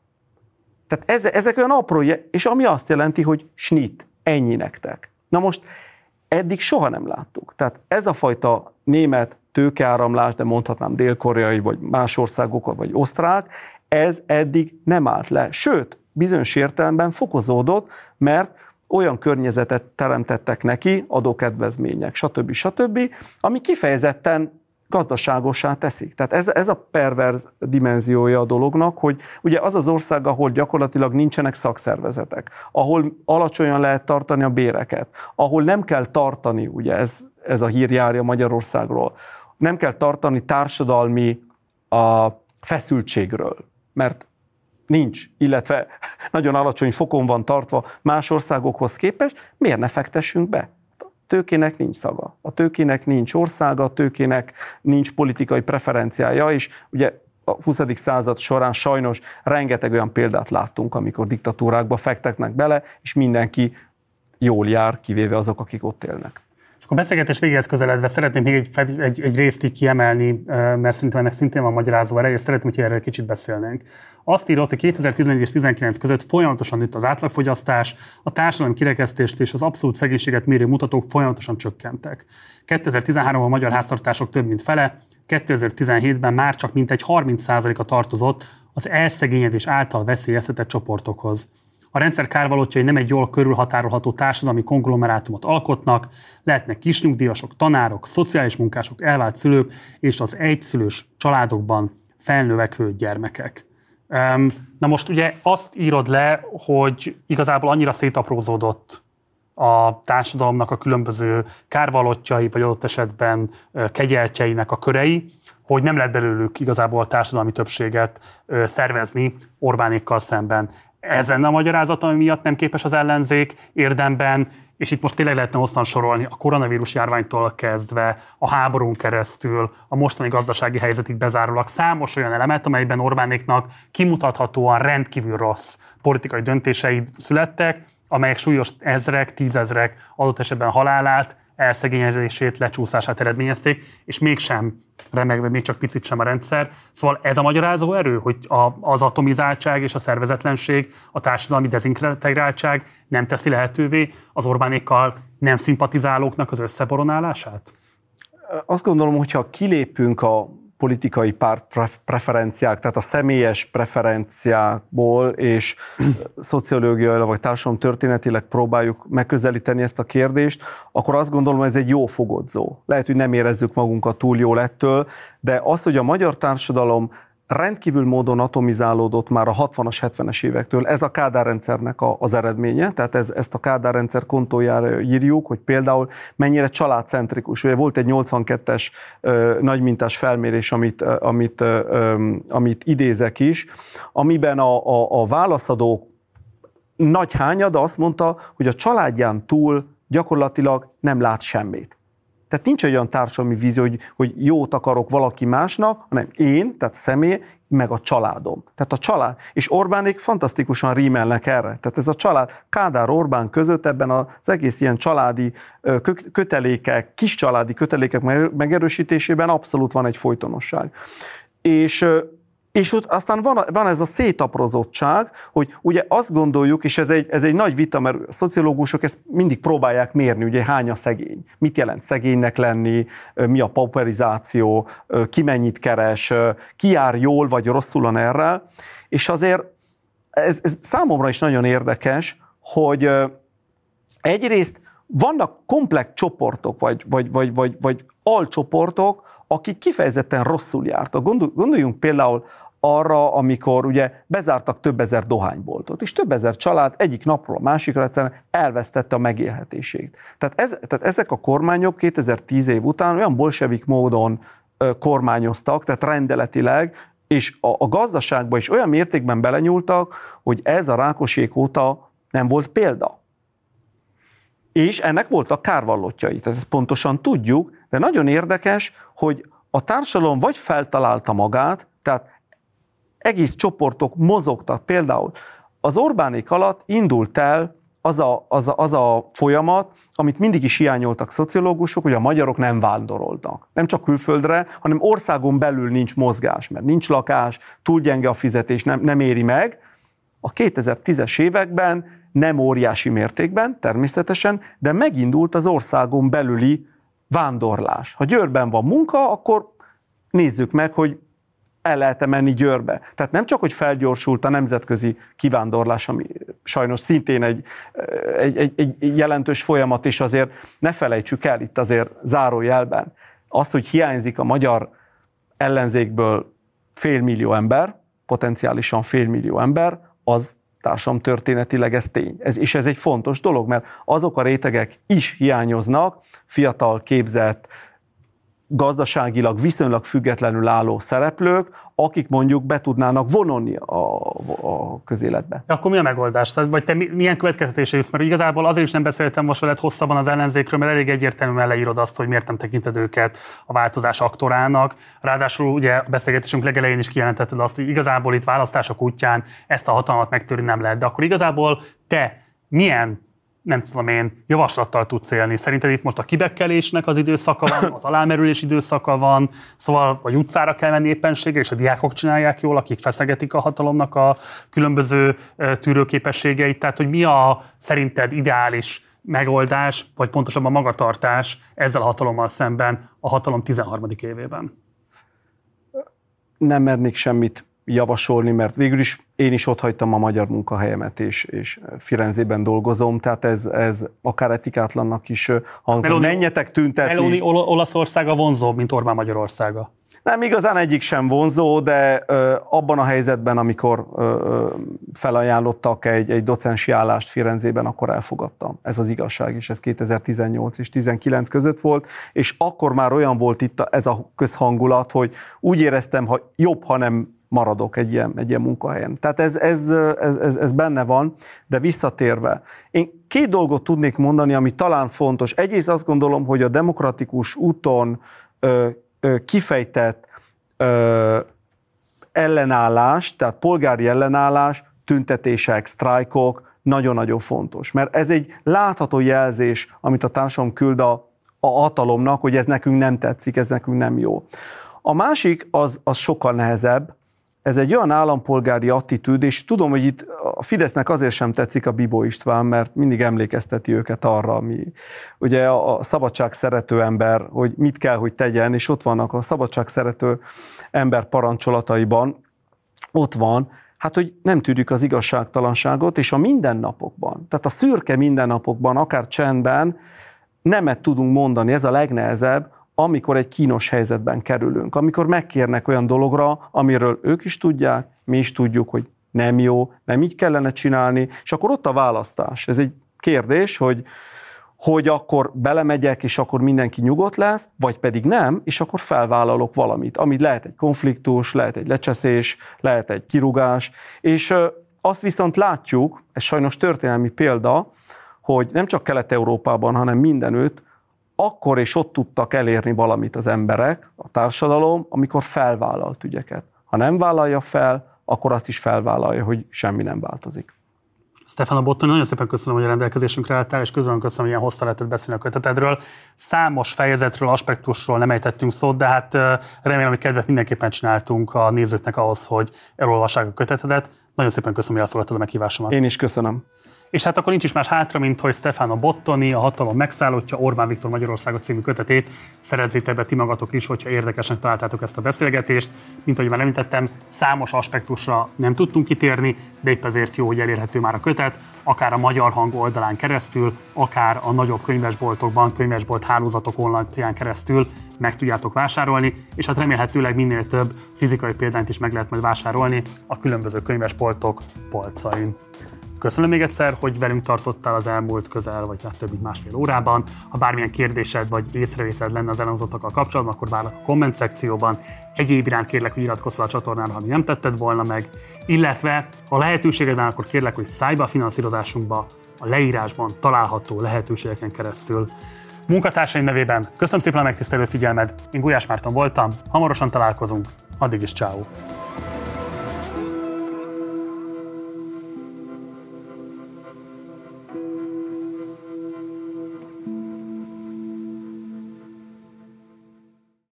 Tehát ezek olyan apró, és ami azt jelenti, hogy snit, ennyi nektek. Na most eddig soha nem láttuk. Tehát ez a fajta német tőkeáramlás, de mondhatnám dél-koreai, vagy más országok, vagy osztrák, ez eddig nem állt le. Sőt, bizonyos értelemben fokozódott, mert olyan környezetet teremtettek neki, adókedvezmények, stb. stb., ami kifejezetten gazdaságosá teszik. Tehát ez, ez a perverz dimenziója a dolognak, hogy ugye az az ország, ahol gyakorlatilag nincsenek szakszervezetek, ahol alacsonyan lehet tartani a béreket, ahol nem kell tartani, ugye ez, ez a hír járja Magyarországról, nem kell tartani társadalmi a feszültségről, mert nincs, illetve nagyon alacsony fokon van tartva más országokhoz képest, miért ne fektessünk be? A tőkének nincs szaga, a tőkének nincs országa, a tőkének nincs politikai preferenciája, és ugye a 20. század során sajnos rengeteg olyan példát láttunk, amikor diktatúrákba fektetnek bele, és mindenki jól jár, kivéve azok, akik ott élnek.
A beszélgetés végéhez közeledve szeretném még egy, egy, egy részt így kiemelni, mert szerintem ennek szintén van magyarázó ereje, és szeretném, hogy erről kicsit beszélnénk. Azt írott, hogy 2014 és 2019 között folyamatosan nőtt az átlagfogyasztás, a társadalmi kirekesztést és az abszolút szegénységet mérő mutatók folyamatosan csökkentek. 2013-ban a magyar háztartások több mint fele, 2017-ben már csak mintegy 30%-a tartozott az elszegényedés által veszélyeztetett csoportokhoz. A rendszer kárvalótjai nem egy jól körülhatárolható társadalmi konglomerátumot alkotnak, lehetnek kisnyugdíjasok, tanárok, szociális munkások, elvált szülők és az egyszülős családokban felnövekvő gyermekek. Na most ugye azt írod le, hogy igazából annyira szétaprózódott a társadalomnak a különböző kárvalotjai, vagy adott esetben kegyeltjeinek a körei, hogy nem lehet belőlük igazából a társadalmi többséget szervezni Orbánékkal szemben ezen a magyarázat, ami miatt nem képes az ellenzék érdemben, és itt most tényleg lehetne hosszan sorolni a koronavírus járványtól kezdve, a háborún keresztül, a mostani gazdasági helyzetig bezárólag számos olyan elemet, amelyben Orbánéknak kimutathatóan rendkívül rossz politikai döntései születtek, amelyek súlyos ezrek, tízezrek, adott esetben halálát, elszegényedését, lecsúszását eredményezték, és mégsem remegve még csak picit sem a rendszer. Szóval ez a magyarázó erő, hogy a, az atomizáltság és a szervezetlenség, a társadalmi dezintegráltság nem teszi lehetővé az Orbánékkal nem szimpatizálóknak az összeboronálását?
Azt gondolom, hogyha kilépünk a politikai párt preferenciák, tehát a személyes preferenciákból és szociológiailag vagy társadalom történetileg próbáljuk megközelíteni ezt a kérdést, akkor azt gondolom, ez egy jó fogodzó. Lehet, hogy nem érezzük magunkat túl jól ettől, de az, hogy a magyar társadalom rendkívül módon atomizálódott már a 60-as, 70-es évektől. Ez a Kádár rendszernek a, az eredménye, tehát ez, ezt a Kádár rendszer kontójára írjuk, hogy például mennyire családcentrikus. Ugye volt egy 82-es ö, nagymintás felmérés, amit, amit, ö, amit idézek is, amiben a, a, a válaszadók nagy hányada azt mondta, hogy a családján túl gyakorlatilag nem lát semmit. Tehát nincs olyan társadalmi vízió, hogy, hogy jót akarok valaki másnak, hanem én, tehát személy, meg a családom. Tehát a család. És Orbánék fantasztikusan rímelnek erre. Tehát ez a család, Kádár Orbán között ebben az egész ilyen családi kötelékek, kis családi kötelékek megerősítésében abszolút van egy folytonosság. És és ott aztán van, van ez a szétaprozottság, hogy ugye azt gondoljuk, és ez egy, ez egy nagy vita, mert a szociológusok ezt mindig próbálják mérni, ugye hány a szegény, mit jelent szegénynek lenni, mi a pauperizáció, ki mennyit keres, ki jár jól vagy rosszul erre, és azért ez, ez számomra is nagyon érdekes, hogy egyrészt vannak komplex csoportok, vagy, vagy, vagy, vagy, vagy alcsoportok, akik kifejezetten rosszul jártak. Gondoljunk például arra, amikor ugye bezártak több ezer dohányboltot, és több ezer család egyik napról a másikra egyszerűen elvesztette a megélhetését. Tehát, ez, tehát ezek a kormányok 2010 év után olyan bolsevik módon kormányoztak, tehát rendeletileg, és a, a gazdaságba is olyan mértékben belenyúltak, hogy ez a Rákosék óta nem volt példa. És ennek voltak kárvallottjai, tehát ezt pontosan tudjuk, de nagyon érdekes, hogy a társadalom vagy feltalálta magát, tehát egész csoportok mozogtak. Például az Orbánék alatt indult el az a, az, a, az a folyamat, amit mindig is hiányoltak szociológusok, hogy a magyarok nem vándoroltak. Nem csak külföldre, hanem országon belül nincs mozgás, mert nincs lakás, túl gyenge a fizetés, nem, nem éri meg. A 2010-es években nem óriási mértékben, természetesen, de megindult az országon belüli vándorlás. Ha Győrben van munka, akkor nézzük meg, hogy el lehet-e menni Győrbe. Tehát nem csak, hogy felgyorsult a nemzetközi kivándorlás, ami sajnos szintén egy, egy, egy, egy jelentős folyamat, és azért ne felejtsük el itt azért zárójelben, azt, hogy hiányzik a magyar ellenzékből félmillió ember, potenciálisan félmillió ember, az társam történetileg ez tény. Ez, és ez egy fontos dolog, mert azok a rétegek is hiányoznak, fiatal, képzett, gazdaságilag viszonylag függetlenül álló szereplők, akik mondjuk be tudnának vonulni a, a közéletbe.
De akkor mi a megoldás? Tehát, vagy te milyen következtetésre jutsz? Mert igazából azért is nem beszéltem most veled hosszabban az ellenzékről, mert elég egyértelműen leírod azt, hogy miért nem tekinted őket a változás aktorának. Ráadásul ugye a beszélgetésünk legelején is kijelentetted azt, hogy igazából itt választások útján ezt a hatalmat megtörni nem lehet. De akkor igazából te milyen nem tudom én, javaslattal tudsz élni. Szerinted itt most a kibekkelésnek az időszaka van, az alámerülés időszaka van, szóval vagy utcára kell menni éppenséggel, és a diákok csinálják jól, akik feszegetik a hatalomnak a különböző tűrőképességeit. Tehát, hogy mi a szerinted ideális megoldás, vagy pontosabban magatartás ezzel a hatalommal szemben a hatalom 13. évében?
Nem mernék semmit javasolni, mert végül is én is ott hagytam a magyar munkahelyemet, és, és Firenzében dolgozom, tehát ez, ez akár etikátlannak is hangzik. Menjetek tüntetni.
Meloni Olaszországa vonzóbb, mint Orbán Magyarországa.
Nem igazán egyik sem vonzó, de ö, abban a helyzetben, amikor ö, felajánlottak egy, egy docensi állást Firenzében, akkor elfogadtam. Ez az igazság, és ez 2018 és 19 között volt, és akkor már olyan volt itt ez a közhangulat, hogy úgy éreztem, hogy jobb, ha nem maradok egy ilyen, egy ilyen munkahelyen. Tehát ez, ez, ez, ez, ez benne van, de visszatérve. Én két dolgot tudnék mondani, ami talán fontos. Egyrészt azt gondolom, hogy a demokratikus úton ö, ö, kifejtett ö, ellenállás, tehát polgári ellenállás, tüntetések, sztrájkok nagyon-nagyon fontos. Mert ez egy látható jelzés, amit a társadalom küld a, a hatalomnak, hogy ez nekünk nem tetszik, ez nekünk nem jó. A másik az, az sokkal nehezebb, ez egy olyan állampolgári attitűd, és tudom, hogy itt a Fidesznek azért sem tetszik a Bibó István, mert mindig emlékezteti őket arra, ami ugye a szabadság szerető ember, hogy mit kell, hogy tegyen, és ott vannak a szabadság szerető ember parancsolataiban, ott van, hát hogy nem tűrjük az igazságtalanságot, és a mindennapokban, tehát a szürke mindennapokban, akár csendben nemet tudunk mondani, ez a legnehezebb, amikor egy kínos helyzetben kerülünk, amikor megkérnek olyan dologra, amiről ők is tudják, mi is tudjuk, hogy nem jó, nem így kellene csinálni, és akkor ott a választás. Ez egy kérdés, hogy hogy akkor belemegyek, és akkor mindenki nyugodt lesz, vagy pedig nem, és akkor felvállalok valamit, ami lehet egy konfliktus, lehet egy lecseszés, lehet egy kirugás, és azt viszont látjuk, ez sajnos történelmi példa, hogy nem csak Kelet-Európában, hanem mindenütt, akkor és ott tudtak elérni valamit az emberek, a társadalom, amikor felvállalt ügyeket. Ha nem vállalja fel, akkor azt is felvállalja, hogy semmi nem változik.
Stefano Bottoni, nagyon szépen köszönöm, hogy a rendelkezésünkre álltál, és közben köszönöm, hogy ilyen hosszan lehetett beszélni a kötetedről. Számos fejezetről, aspektusról nem ejtettünk szót, de hát remélem, hogy kedvet mindenképpen csináltunk a nézőknek ahhoz, hogy elolvassák a kötetedet. Nagyon szépen köszönöm, hogy elfogadtad a meghívásomat.
Én is köszönöm.
És hát akkor nincs is más hátra, mint hogy Stefano Bottoni, a hatalom megszállottja Orbán Viktor Magyarországot című kötetét szerezzétek be ti magatok is, hogyha érdekesnek találtátok ezt a beszélgetést. Mint ahogy már említettem, számos aspektusra nem tudtunk kitérni, de épp ezért jó, hogy elérhető már a kötet, akár a Magyar Hang oldalán keresztül, akár a nagyobb könyvesboltokban, könyvesbolt hálózatok online keresztül meg tudjátok vásárolni, és hát remélhetőleg minél több fizikai példányt is meg lehet majd vásárolni a különböző könyvesboltok polcain. Köszönöm még egyszer, hogy velünk tartottál az elmúlt közel, vagy hát több mint másfél órában. Ha bármilyen kérdésed vagy észrevételed lenne az elhangzottakkal kapcsolatban, akkor várlak a komment szekcióban. Egyéb iránt kérlek, hogy iratkozz fel a csatornára, ha mi nem tetted volna meg. Illetve, ha lehetőséged van, akkor kérlek, hogy szállj be a finanszírozásunkba a leírásban található lehetőségeken keresztül. Munkatársaim nevében köszönöm szépen a megtisztelő figyelmed, én Gulyás Márton voltam, hamarosan találkozunk, addig is ciao.